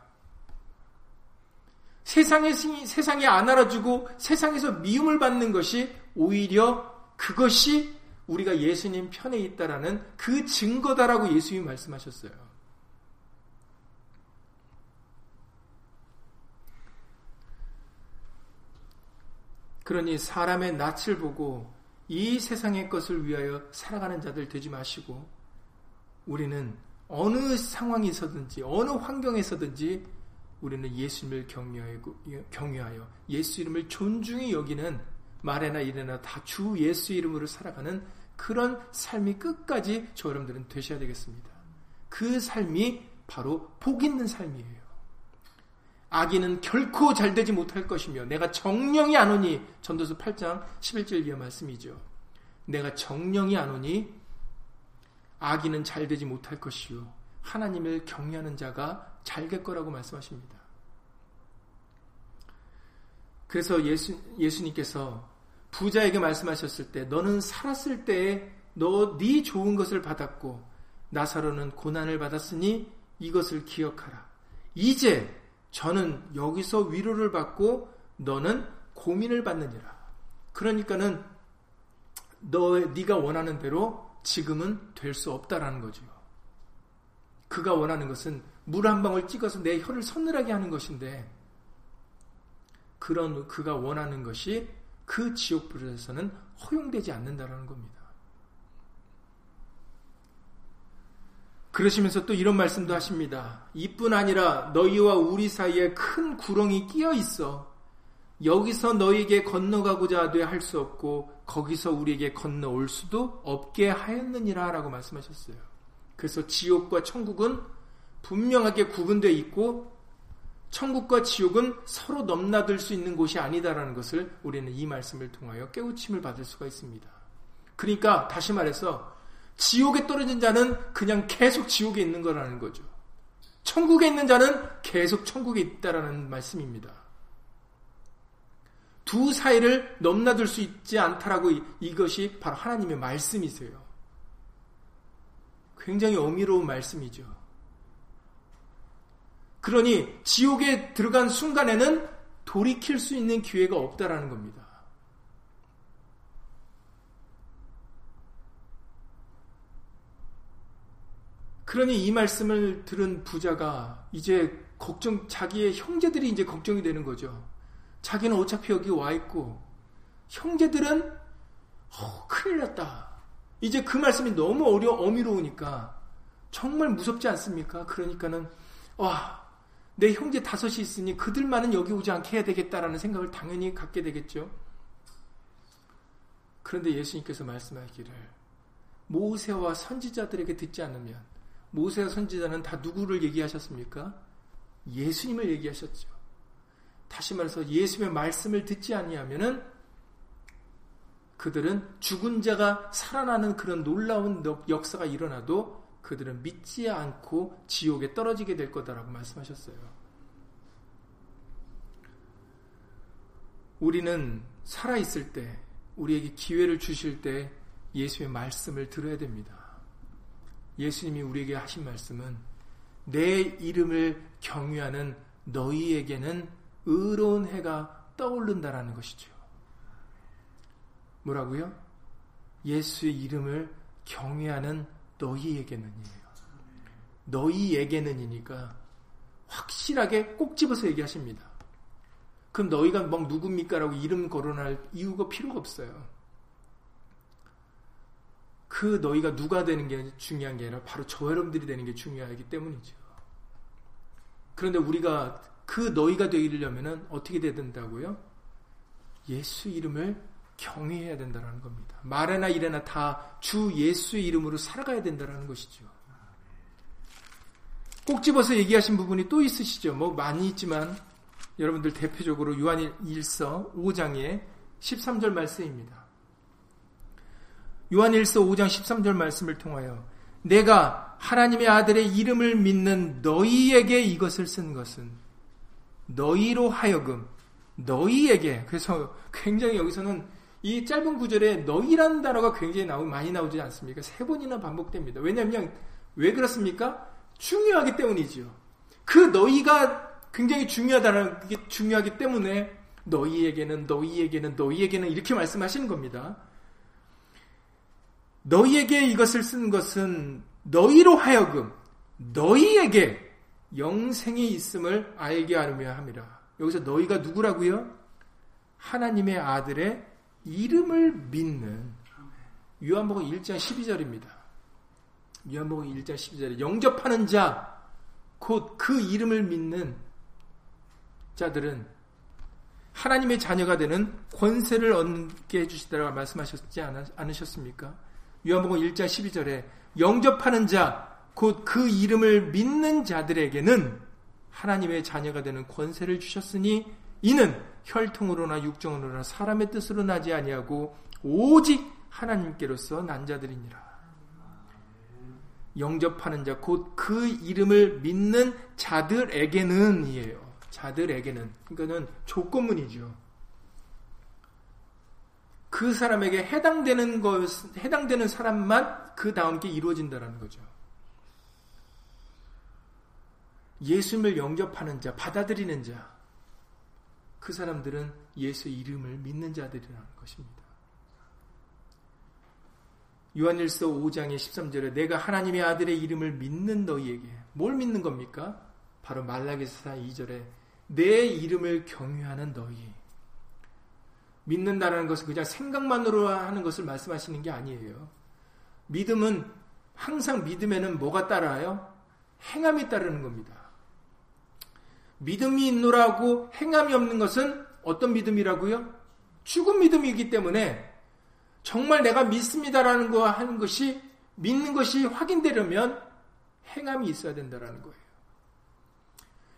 세상에, 세상에 안 알아주고 세상에서 미움을 받는 것이 오히려 그것이 우리가 예수님 편에 있다라는 그 증거다라고 예수님이 말씀하셨어요. 그러니 사람의 낯을 보고 이 세상의 것을 위하여 살아가는 자들 되지 마시고 우리는 어느 상황에서든지 어느 환경에서든지 우리는 예수님을 경외하여 예수 이름을 존중히 여기는 말에나 이래나 다 주 예수 이름으로 살아가는 그런 삶이 끝까지 저 여러분들은 되셔야 되겠습니다. 그 삶이 바로 복 있는 삶이에요. 악인은 결코 잘 되지 못할 것이며 내가 정령이 안 오니 전도서 8장 11절 이하 말씀이죠. 내가 정령이 안 오니 악인은 잘 되지 못할 것이요 하나님을 경외하는 자가 잘 될 거라고 말씀하십니다. 그래서 예수, 예수님께서 부자에게 말씀하셨을 때 너는 살았을 때에 너 네 좋은 것을 받았고 나사로는 고난을 받았으니 이것을 기억하라. 이제 저는 여기서 위로를 받고 너는 고민을 받느니라. 그러니까는 너 네가 원하는 대로 지금은 될 수 없다라는 거죠. 그가 원하는 것은 물 한 방울 찍어서 내 혀를 서늘하게 하는 것인데 그런 그가 원하는 것이 그 지옥불에서는 허용되지 않는다라는 겁니다. 그러시면서 또 이런 말씀도 하십니다. 이뿐 아니라 너희와 우리 사이에 큰 구렁이 끼어 있어. 여기서 너희에게 건너가고자 하되 할 수 없고 거기서 우리에게 건너올 수도 없게 하였느니라 라고 말씀하셨어요. 그래서 지옥과 천국은 분명하게 구분되어 있고 천국과 지옥은 서로 넘나들 수 있는 곳이 아니다라는 것을 우리는 이 말씀을 통하여 깨우침을 받을 수가 있습니다. 그러니까 다시 말해서 지옥에 떨어진 자는 그냥 계속 지옥에 있는 거라는 거죠. 천국에 있는 자는 계속 천국에 있다라는 말씀입니다. 두 사이를 넘나들 수 있지 않다라고 이것이 바로 하나님의 말씀이세요. 굉장히 어미로운 말씀이죠. 그러니 지옥에 들어간 순간에는 돌이킬 수 있는 기회가 없다라는 겁니다. 그러니 이 말씀을 들은 부자가 이제 걱정, 자기의 형제들이 이제 걱정이 되는 거죠. 자기는 어차피 여기 와 있고, 형제들은, 어, 큰일 났다. 이제 그 말씀이 너무 어려, 어미로우니까, 정말 무섭지 않습니까? 그러니까는, 와, 내 형제 다섯이 있으니 그들만은 여기 오지 않게 해야 되겠다라는 생각을 당연히 갖게 되겠죠. 그런데 예수님께서 말씀하기를, 모세와 선지자들에게 듣지 않으면, 모세와 선지자는 다 누구를 얘기하셨습니까? 예수님을 얘기하셨죠. 다시 말해서 예수님의 말씀을 듣지 아니하면은 그들은 죽은 자가 살아나는 그런 놀라운 역사가 일어나도 그들은 믿지 않고 지옥에 떨어지게 될 거다라고 말씀하셨어요. 우리는 살아있을 때, 우리에게 기회를 주실 때 예수의 말씀을 들어야 됩니다. 예수님이 우리에게 하신 말씀은 내 이름을 경유하는 너희에게는 의로운 해가 떠오른다라는 것이죠. 뭐라고요? 예수의 이름을 경외하는 너희에게는이에요. 너희에게는이니까 확실하게 꼭 집어서 얘기하십니다. 그럼 너희가 막 누굽니까라고 이름 거론할 이유가 필요가 없어요. 그 너희가 누가 되는 게 중요한 게 아니라 바로 저 여러분들이 되는 게 중요하기 때문이죠. 그런데 우리가 그 너희가 되려면 어떻게 돼야 된다고요? 예수 이름을 경외해야 된다는 겁니다. 말에나 일에나 다 주 예수의 이름으로 살아가야 된다는 것이죠. 꼭 집어서 얘기하신 부분이 또 있으시죠. 뭐 많이 있지만 여러분들 대표적으로 요한 일서 5장의 13절 말씀입니다. 요한일서 5장 13절 말씀을 통하여 내가 하나님의 아들의 이름을 믿는 너희에게 이것을 쓴 것은 너희로 하여금 너희에게 그래서 굉장히 여기서는 이 짧은 구절에 너희라는 단어가 굉장히 나오 많이 나오지 않습니까? 세 번이나 반복됩니다. 왜냐하면 왜 그렇습니까? 중요하기 때문이죠. 그 너희가 굉장히 중요하다는 게 중요하기 때문에 너희에게는 너희에게는 너희에게는 이렇게 말씀하시는 겁니다. 너희에게 이것을 쓴 것은 너희로 하여금 너희에게 영생이 있음을 알게 하려 함이라. 여기서 너희가 누구라고요? 하나님의 아들의 이름을 믿는 요한복음 1장 12절입니다. 요한복음 1장 12절에 영접하는 자 곧 그 이름을 믿는 자들은 하나님의 자녀가 되는 권세를 얻게 해주시더라고 말씀하셨지 않으셨습니까? 요한복음 1장 12절에 영접하는 자, 곧 그 이름을 믿는 자들에게는 하나님의 자녀가 되는 권세를 주셨으니 이는 혈통으로나 육정으로나 사람의 뜻으로 나지 아니하고 오직 하나님께로서 난 자들이니라. 영접하는 자, 곧 그 이름을 믿는 자들에게는 이에요. 자들에게는. 그러니까는 조건문이죠. 그 사람에게 해당되는 것, 해당되는 사람만 그 다음 게 이루어진다는 거죠. 예수님을 영접하는 자, 받아들이는 자, 그 사람들은 예수 이름을 믿는 자들이라는 것입니다. 요한일서 5장의 13절에 내가 하나님의 아들의 이름을 믿는 너희에게 뭘 믿는 겁니까? 바로 말라기사 2절에 내 이름을 경유하는 너희 믿는다라는 것은 그냥 생각만으로 하는 것을 말씀하시는 게 아니에요. 믿음은 항상 믿음에는 뭐가 따라요? 행함이 따르는 겁니다. 믿음이 있노라고 행함이 없는 것은 어떤 믿음이라고요? 죽은 믿음이기 때문에 정말 내가 믿습니다라는 거 하는 것이 믿는 것이 확인되려면 행함이 있어야 된다라는 거예요.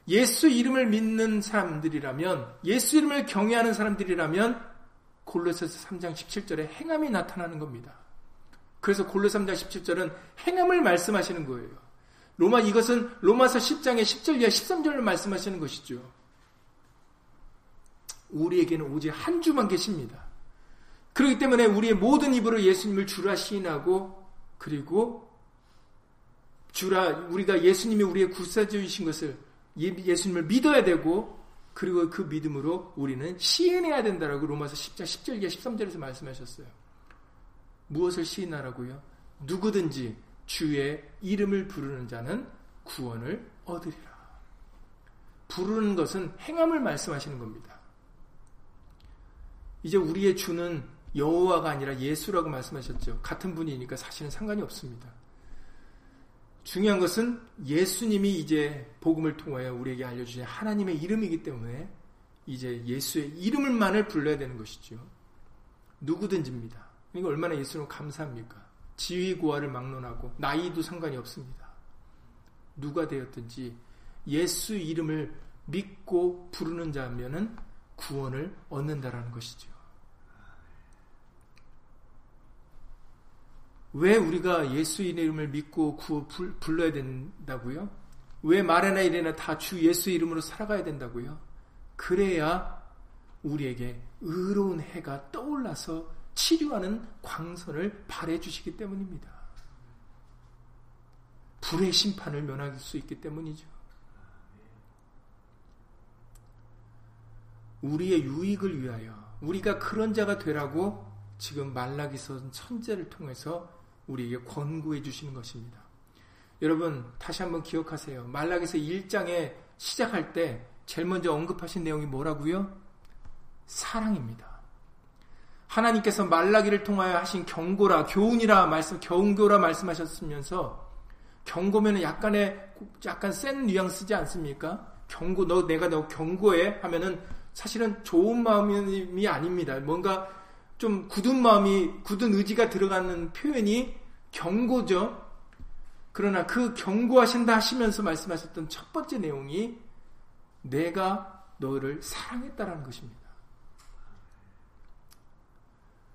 예수 이름을 믿는 사람들이라면 예수 이름을 경외하는 사람들이라면 골로새서 3장 17절에 행함이 나타나는 겁니다. 그래서 골로 3장 17절은 행함을 말씀하시는 거예요. 로마 이것은 로마서 10장의 10절 이하 13절을 말씀하시는 것이죠. 우리에게는 오직 한 주만 계십니다. 그렇기 때문에 우리의 모든 입으로 예수님을 주라 시인하고 그리고 주라 우리가 예수님이 우리의 구세주이신 것을 예, 예수님을 믿어야 되고 그리고 그 믿음으로 우리는 시인해야 된다라고 로마서 10장 10절에 13절에서 말씀하셨어요. 무엇을 시인하라고요? 누구든지 주의 이름을 부르는 자는 구원을 얻으리라. 부르는 것은 행함을 말씀하시는 겁니다. 이제 우리의 주는 여호와가 아니라 예수라고 말씀하셨죠. 같은 분이니까 사실은 상관이 없습니다. 중요한 것은 예수님이 이제 복음을 통하여 우리에게 알려주신 하나님의 이름이기 때문에 이제 예수의 이름을만을 불러야 되는 것이죠. 누구든지입니다. 이거 얼마나 예수님 감사합니까? 지위 고하를 막론하고 나이도 상관이 없습니다. 누가 되었든지 예수 이름을 믿고 부르는 자면은 구원을 얻는다라는 것이죠. 왜 우리가 예수 이름을 믿고 구호 불러야 된다고요? 왜 말에나 이래나 다 주 예수 이름으로 살아가야 된다고요? 그래야 우리에게 의로운 해가 떠올라서 치료하는 광선을 발해 주시기 때문입니다. 불의 심판을 면할 수 있기 때문이죠. 우리의 유익을 위하여 우리가 그런 자가 되라고 지금 말라기서 천재를 통해서 우리에게 권고해 주시는 것입니다. 여러분 다시 한번 기억하세요. 말라기서 1장에 시작할 때 제일 먼저 언급하신 내용이 뭐라고요? 사랑입니다. 하나님께서 말라기를 통하여 하신 경고라 교훈이라 말씀 경고라 말씀하셨으면서 경고면은 약간의 약간 센 뉘앙스지 않습니까? 경고 너 내가 너 경고해 하면은 사실은 좋은 마음이 아닙니다. 뭔가 좀 굳은 마음이 굳은 의지가 들어가는 표현이 경고죠. 그러나 그 경고하신다 하시면서 말씀하셨던 첫 번째 내용이 내가 너를 사랑했다라는 것입니다.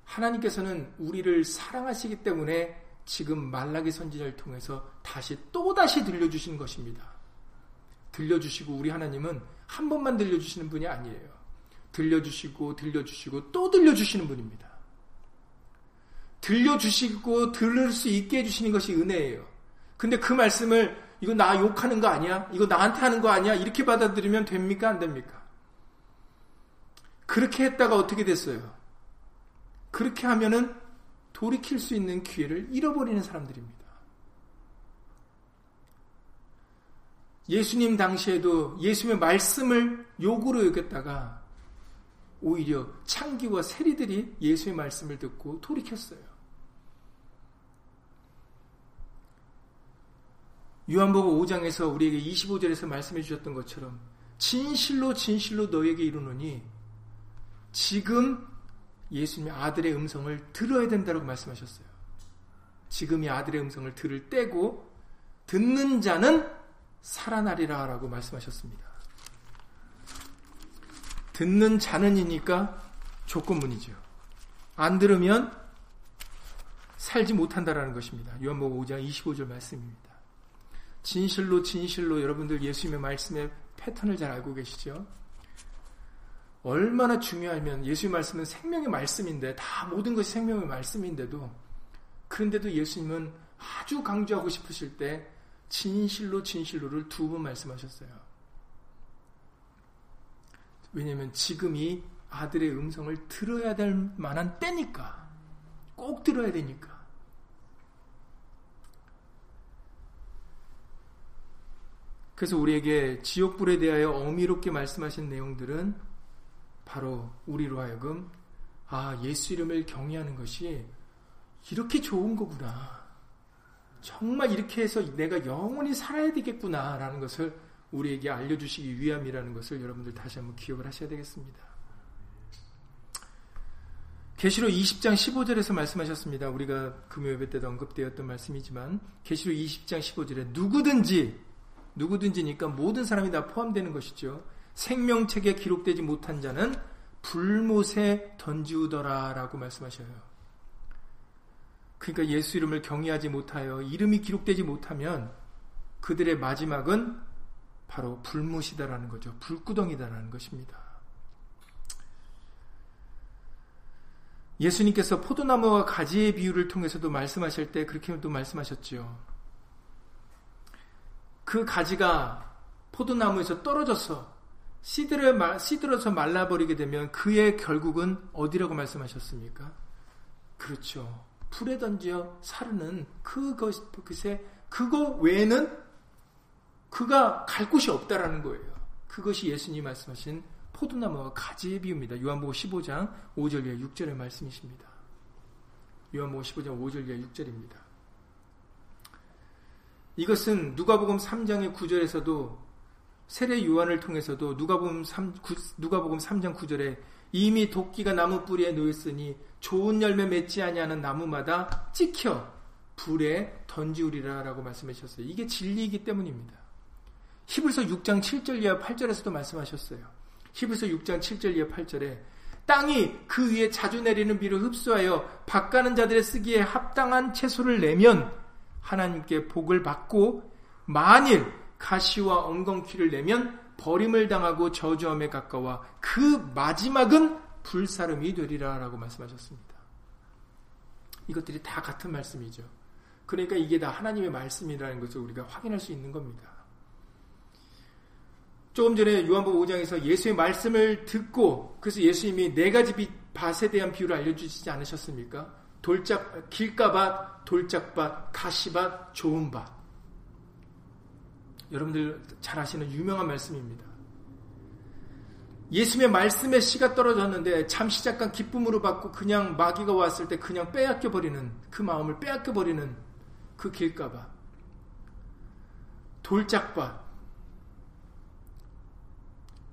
하나님께서는 우리를 사랑하시기 때문에 지금 말라기 선지자를 통해서 다시 또다시 들려주시는 것입니다. 들려주시고 우리 하나님은 한 번만 들려주시는 분이 아니에요. 들려주시고 들려주시고 또 들려주시는 분입니다. 들려주시고 들을 수 있게 해주시는 것이 은혜예요. 근데 그 말씀을 이거 나 욕하는 거 아니야? 이거 나한테 하는 거 아니야? 이렇게 받아들이면 됩니까? 안 됩니까? 그렇게 했다가 어떻게 됐어요? 그렇게 하면은 돌이킬 수 있는 기회를 잃어버리는 사람들입니다. 예수님 당시에도 예수님의 말씀을 욕으로 여겼다가 오히려 창기와 세리들이 예수의 말씀을 듣고 돌이켰어요. 요한복음 5장에서 우리에게 25절에서 말씀해 주셨던 것처럼 진실로 진실로 너에게 이르노니 지금 예수님의 아들의 음성을 들어야 된다고 말씀하셨어요. 지금이 아들의 음성을 들을 때고 듣는 자는 살아나리라 라고 말씀하셨습니다. 듣는 자는 이니까 조건문이죠. 안 들으면 살지 못한다라는 것입니다. 요한복음 5장 25절 말씀입니다. 진실로 진실로 여러분들 예수님의 말씀의 패턴을 잘 알고 계시죠? 얼마나 중요하면 예수의 말씀은 생명의 말씀인데 다 모든 것이 생명의 말씀인데도 그런데도 예수님은 아주 강조하고 싶으실 때 진실로 진실로를 두 번 말씀하셨어요. 왜냐하면 지금이 아들의 음성을 들어야 될 만한 때니까 꼭 들어야 되니까 그래서 우리에게 지옥불에 대하여 어미롭게 말씀하신 내용들은 바로 우리로 하여금 아, 예수 이름을 경외하는 것이 이렇게 좋은 거구나. 정말 이렇게 해서 내가 영원히 살아야 되겠구나. 라는 것을 우리에게 알려주시기 위함이라는 것을 여러분들 다시 한번 기억을 하셔야 되겠습니다. 계시로 20장 15절에서 말씀하셨습니다. 우리가 금요일 때도 언급되었던 말씀이지만 계시로 20장 15절에 누구든지 누구든지니까 모든 사람이 다 포함되는 것이죠. 생명책에 기록되지 못한 자는 불못에 던지우더라 라고 말씀하셔요. 그러니까 예수 이름을 경외하지 못하여 이름이 기록되지 못하면 그들의 마지막은 바로 불못이다라는 거죠. 불구덩이다라는 것입니다. 예수님께서 포도나무와 가지의 비유를 통해서도 말씀하실 때 그렇게도 말씀하셨죠. 그 가지가 포도나무에서 떨어져서 시들어, 시들어서 말라버리게 되면 그의 결국은 어디라고 말씀하셨습니까? 그렇죠. 불에 던져 사르는 그것에 그거 외에는 그가 갈 곳이 없다라는 거예요. 그것이 예수님 말씀하신 포도나무와 가지의 비유입니다. 요한복음 15장 5절 이하 6절의 말씀이십니다. 요한복음 15장 5절 이하 6절입니다. 이것은 누가복음 3장의 9절에서도 세례 요한을 통해서도 누가복음 3 누가복음 3장 9절에 이미 도끼가 나무 뿌리에 놓였으니 좋은 열매 맺지 아니하는 나무마다 찍혀 불에 던지우리라라고 말씀하셨어요. 이게 진리이기 때문입니다. 히브리서 6장 7절 이하 8절에서도 말씀하셨어요. 히브리서 6장 7절 이하 8절에 땅이 그 위에 자주 내리는 비를 흡수하여 밭가는 자들의 쓰기에 합당한 채소를 내면 하나님께 복을 받고 만일 가시와 엉겅퀴를 내면 버림을 당하고 저주함에 가까워 그 마지막은 불사름이 되리라라고 말씀하셨습니다. 이것들이 다 같은 말씀이죠. 그러니까 이게 다 하나님의 말씀이라는 것을 우리가 확인할 수 있는 겁니다. 조금 전에 요한복음 5장에서 예수의 말씀을 듣고 그래서 예수님이 네 가지 밭에 대한 비유를 알려주시지 않으셨습니까? 돌짝 길가밭, 돌짝밭, 가시밭, 좋은 밭. 여러분들 잘 아시는 유명한 말씀입니다. 예수님의 말씀에 씨가 떨어졌는데 잠시 잠깐 기쁨으로 받고 그냥 마귀가 왔을 때 그냥 빼앗겨 버리는 그 마음을 빼앗겨 버리는 그 길가봐 돌짝밭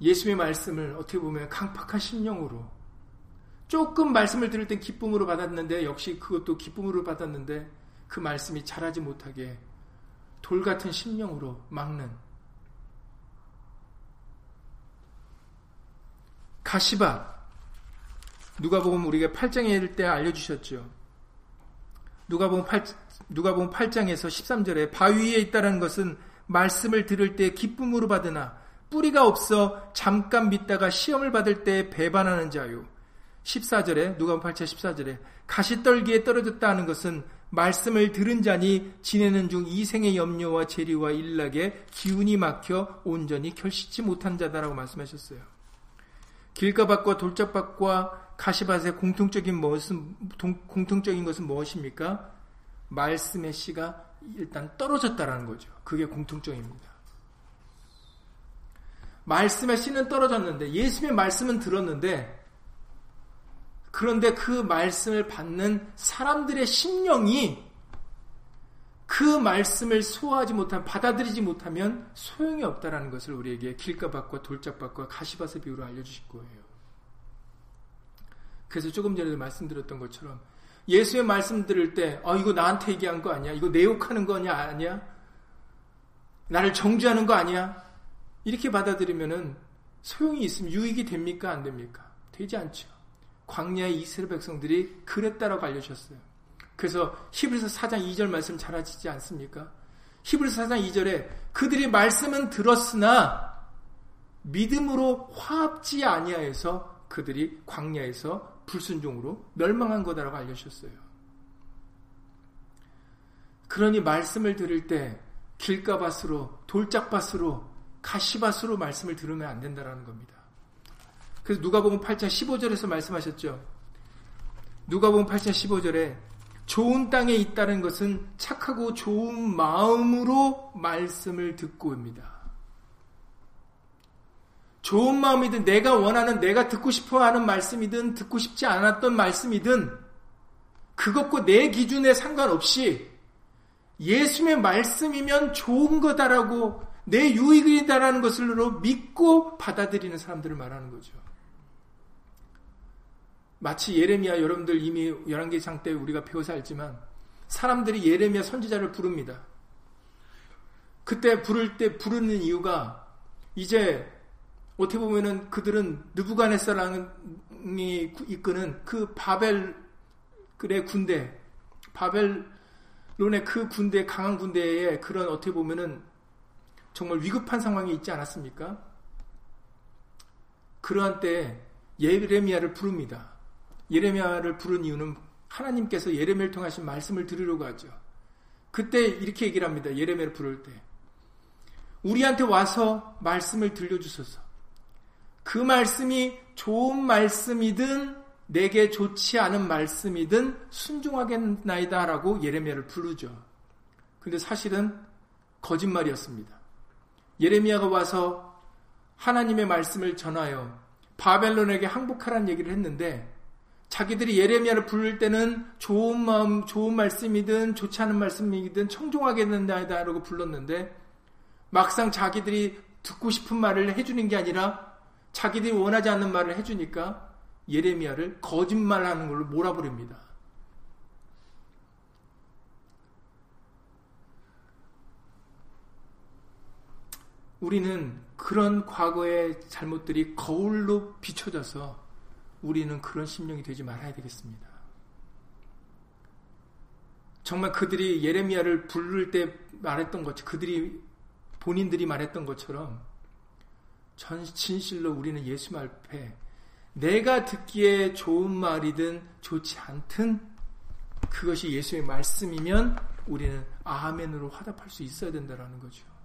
예수님의 말씀을 어떻게 보면 강팍한 심령으로 조금 말씀을 들을 땐 기쁨으로 받았는데 역시 그것도 기쁨으로 받았는데 그 말씀이 자라지 못하게 돌 같은 심령으로 막는 가시바 누가 보면 우리가 8장에 때 알려주셨죠. 누가 보면 8, 누가 보면 8장에서 13절에 바위에 있다는 것은 말씀을 들을 때 기쁨으로 받으나 뿌리가 없어 잠깐 믿다가 시험을 받을 때 배반하는 자요. 14절에 누가 보면 8장 14절에 가시떨기에 떨어졌다 하는 것은 말씀을 들은 자니 지내는 중 이생의 염려와 재리와 일락에 기운이 막혀 온전히 결시치 못한 자다라고 말씀하셨어요. 길가밭과 돌짝밭과 가시밭의 공통적인 것은 공통적인 것은 무엇입니까? 말씀의 씨가 일단 떨어졌다라는 거죠. 그게 공통점입니다. 말씀의 씨는 떨어졌는데 예수님의 말씀은 들었는데 그런데 그 말씀을 받는 사람들의 심령이 그 말씀을 소화하지 못하면 받아들이지 못하면 소용이 없다라는 것을 우리에게 길가밭과 돌짝밭과 가시밭의 비유로 알려주실 거예요. 그래서 조금 전에도 말씀드렸던 것처럼 예수의 말씀 들을 때, 아, 이거 나한테 얘기한 거 아니야? 이거 내 욕하는 거냐, 아니야? 나를 정죄하는 거 아니야? 이렇게 받아들이면은 소용이 있으면 유익이 됩니까? 안 됩니까? 되지 않죠. 광야의 이스라엘 백성들이 그랬다라고 알려주셨어요. 그래서 히브리서 4장 2절 말씀 잘 아시지 않습니까? 히브리서 4장 2절에 그들이 말씀은 들었으나 믿음으로 화합지 아니하여서 그들이 광야에서 불순종으로 멸망한 거다라고 알려주셨어요. 그러니 말씀을 들을 때 길가밭으로 돌짝밭으로 가시밭으로 말씀을 들으면 안 된다라는 겁니다. 그래서 누가복음 8장 15절에서 말씀하셨죠. 누가복음 8장 15절에 좋은 땅에 있다는 것은 착하고 좋은 마음으로 말씀을 듣고입니다. 좋은 마음이든 내가 원하는 내가 듣고 싶어 하는 말씀이든 듣고 싶지 않았던 말씀이든 그것과 내 기준에 상관없이 예수님의 말씀이면 좋은 거다라고 내 유익이다라는 것으로 믿고 받아들이는 사람들을 말하는 거죠. 마치 예레미야 여러분들 이미 11개 때 우리가 배워서 알지만 사람들이 예레미야 선지자를 부릅니다. 그때 부를 때 부르는 이유가 이제 어떻게 보면은 그들은 느부갓네살랑이 이끄는 그 바벨의 군대, 바벨론의 그 군대, 강한 군대에 그런 어떻게 보면은 정말 위급한 상황이 있지 않았습니까? 그러한 때 예레미야를 부릅니다. 예레미야를 부른 이유는 하나님께서 예레미야를 통하신 말씀을 들으려고 하죠. 그때 이렇게 얘기를 합니다. 예레미야를 부를 때. 우리한테 와서 말씀을 들려주소서. 그 말씀이 좋은 말씀이든 내게 좋지 않은 말씀이든 순종하겠나이다라고 예레미야를 부르죠. 근데 사실은 거짓말이었습니다. 예레미야가 와서 하나님의 말씀을 전하여 바벨론에게 항복하라는 얘기를 했는데 자기들이 예레미야를 부를 때는 좋은 마음, 좋은 말씀이든 좋지 않은 말씀이든 청종하겠는다라고 불렀는데 막상 자기들이 듣고 싶은 말을 해주는 게 아니라 자기들이 원하지 않는 말을 해주니까 예레미야를 거짓말하는 걸로 몰아버립니다. 우리는 그런 과거의 잘못들이 거울로 비춰져서 우리는 그런 심령이 되지 말아야 되겠습니다. 정말 그들이 예레미야를 부를 때 말했던 것, 그들이 본인들이 말했던 것처럼 전 진실로 우리는 예수 앞에 내가 듣기에 좋은 말이든 좋지 않든 그것이 예수의 말씀이면 우리는 아멘으로 화답할 수 있어야 된다는 거죠.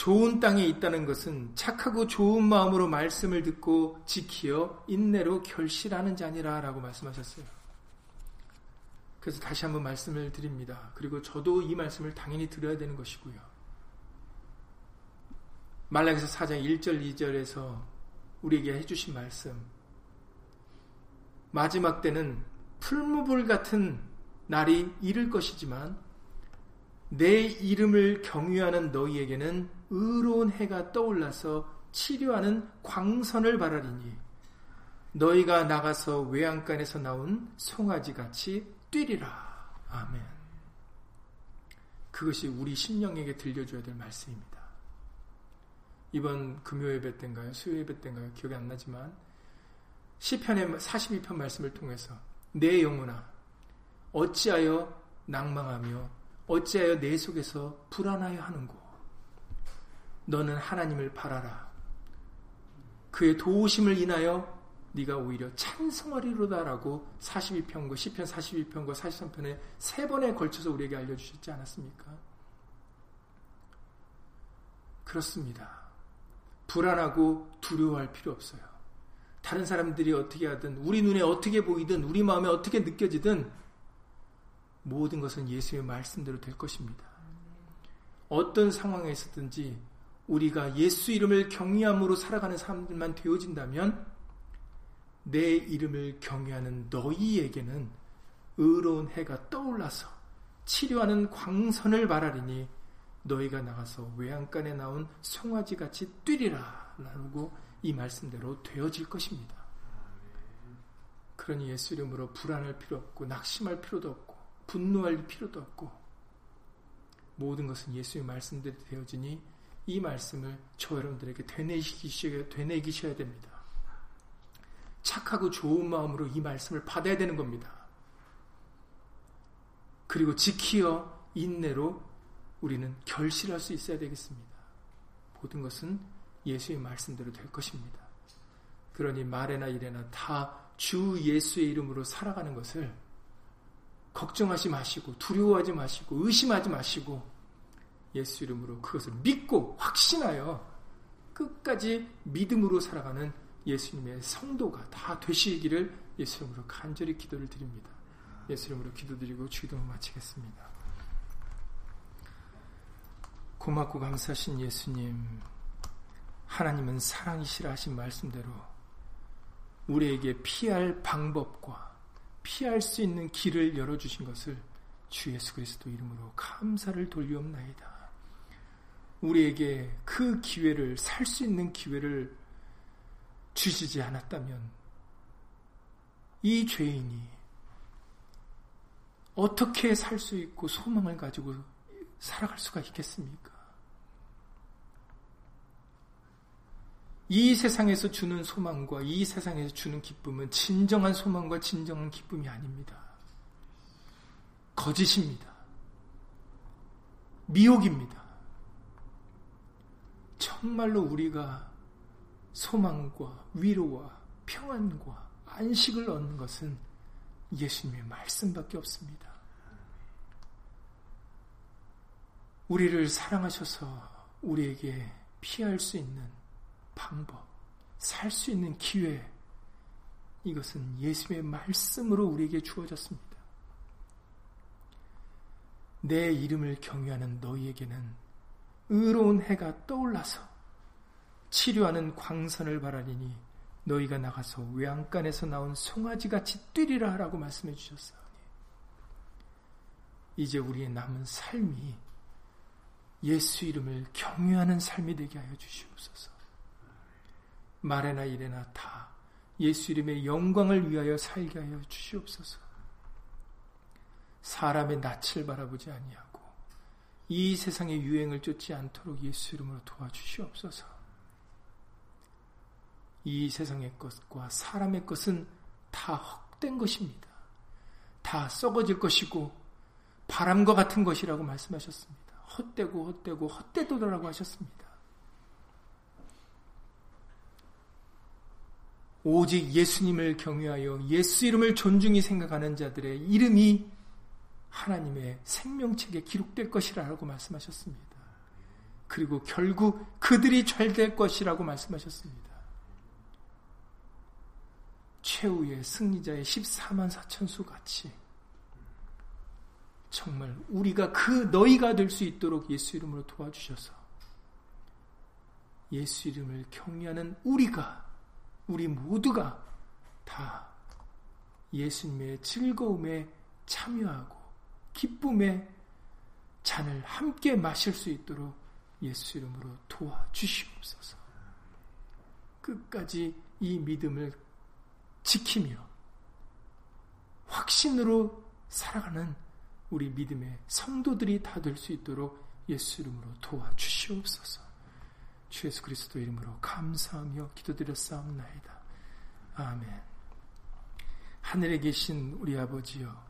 좋은 땅에 있다는 것은 착하고 좋은 마음으로 말씀을 듣고 지키어 인내로 결실하는 자니라 라고 말씀하셨어요. 그래서 다시 한번 말씀을 드립니다. 그리고 저도 이 말씀을 당연히 들어야 되는 것이고요. 말라기서 4장 1절 2절에서 우리에게 해주신 말씀 마지막 때는 풀무불 같은 날이 이를 것이지만 내 이름을 경유하는 너희에게는 의로운 해가 떠올라서 치료하는 광선을 바라리니 너희가 나가서 외양간에서 나온 송아지 같이 뛰리라. 아멘. 그것이 우리 심령에게 들려줘야 될 말씀입니다. 이번 금요 예배 때인가요? 수요 예배 때인가요? 기억이 안 나지만 시편의 42편 말씀을 통해서 내 영혼아 어찌하여 낭망하며 어찌하여 내 속에서 불안하여 하는고 너는 하나님을 바라라 그의 도우심을 인하여 네가 오히려 찬송하리로다라고 42편과 10편 42편과 43편에 세 번에 걸쳐서 우리에게 알려주셨지 않았습니까? 그렇습니다. 불안하고 두려워할 필요 없어요. 다른 사람들이 어떻게 하든 우리 눈에 어떻게 보이든 우리 마음에 어떻게 느껴지든 모든 것은 예수의 말씀대로 될 것입니다. 어떤 상황에 있었든지 우리가 예수 이름을 경외함으로 살아가는 사람들만 되어진다면 내 이름을 경외하는 너희에게는 의로운 해가 떠올라서 치료하는 광선을 바라리니 너희가 나가서 외양간에 나온 송아지 같이 뛰리라 라고 이 말씀대로 되어질 것입니다. 그러니 예수 이름으로 불안할 필요 없고 낙심할 필요도 없고 분노할 필요도 없고 모든 것은 예수의 말씀대로 되어지니 이 말씀을 저 여러분들에게 되뇌기셔야, 되뇌기셔야 됩니다. 착하고 좋은 마음으로 이 말씀을 받아야 되는 겁니다. 그리고 지키어 인내로 우리는 결실할 수 있어야 되겠습니다. 모든 것은 예수의 말씀대로 될 것입니다. 그러니 말에나 일에나 다 주 예수의 이름으로 살아가는 것을 걱정하지 마시고 두려워하지 마시고 의심하지 마시고 예수 이름으로 그것을 믿고 확신하여 끝까지 믿음으로 살아가는 예수님의 성도가 다 되시기를 예수 이름으로 간절히 기도를 드립니다. 예수 이름으로 기도드리고 주기도 마치겠습니다. 고맙고 감사하신 예수님, 하나님은 사랑이시라 하신 말씀대로 우리에게 피할 방법과 피할 수 있는 길을 열어주신 것을 주 예수 그리스도 이름으로 감사를 돌리옵나이다. 우리에게 그 기회를 살 수 있는 기회를 주시지 않았다면 이 죄인이 어떻게 살 수 있고 소망을 가지고 살아갈 수가 있겠습니까? 이 세상에서 주는 소망과 이 세상에서 주는 기쁨은 진정한 소망과 진정한 기쁨이 아닙니다. 거짓입니다. 미혹입니다. 정말로 우리가 소망과 위로와 평안과 안식을 얻는 것은 예수님의 말씀밖에 없습니다. 우리를 사랑하셔서 우리에게 피할 수 있는 방법, 살 수 있는 기회, 이것은 예수의 말씀으로 우리에게 주어졌습니다. 내 이름을 경유하는 너희에게는 의로운 해가 떠올라서 치료하는 광선을 바라리니 너희가 나가서 외양간에서 나온 송아지같이 뛰리라 하라고 말씀해 주셨사오니 이제 우리의 남은 삶이 예수 이름을 경유하는 삶이 되게 하여 주시옵소서. 말에나 이래나 다 예수 이름의 영광을 위하여 살게 하여 주시옵소서. 사람의 낯을 바라보지 아니하고 이 세상의 유행을 쫓지 않도록 예수 이름으로 도와주시옵소서. 이 세상의 것과 사람의 것은 다 헛된 것입니다. 다 썩어질 것이고 바람과 같은 것이라고 말씀하셨습니다. 헛되고 헛되고 헛되도라고 하셨습니다. 오직 예수님을 경외하여 예수 이름을 존중히 생각하는 자들의 이름이 하나님의 생명책에 기록될 것이라고 말씀하셨습니다. 그리고 결국 그들이 잘될 것이라고 말씀하셨습니다. 최후의 승리자의 14만 4천수 같이 정말 우리가 그 너희가 될 수 있도록 예수 이름으로 도와주셔서 예수 이름을 경외하는 우리가 우리 모두가 다 예수님의 즐거움에 참여하고 기쁨의 잔을 함께 마실 수 있도록 예수 이름으로 도와주시옵소서. 끝까지 이 믿음을 지키며 확신으로 살아가는 우리 믿음의 성도들이 다 될 수 있도록 예수 이름으로 도와주시옵소서. 주 예수 그리스도 이름으로 감사하며 기도드렸사옵나이다. 아멘. 하늘에 계신 우리 아버지여,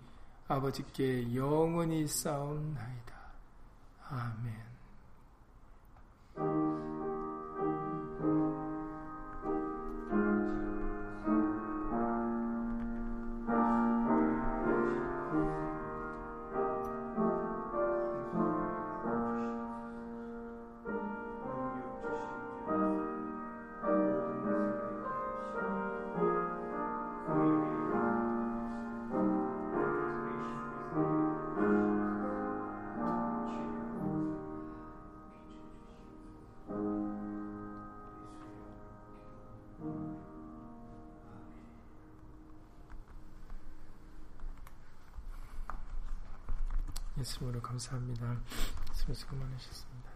아버지께 영원히 쌓옵나이다. 아멘. 예수님으로 감사합니다. 수고 많으셨습니다.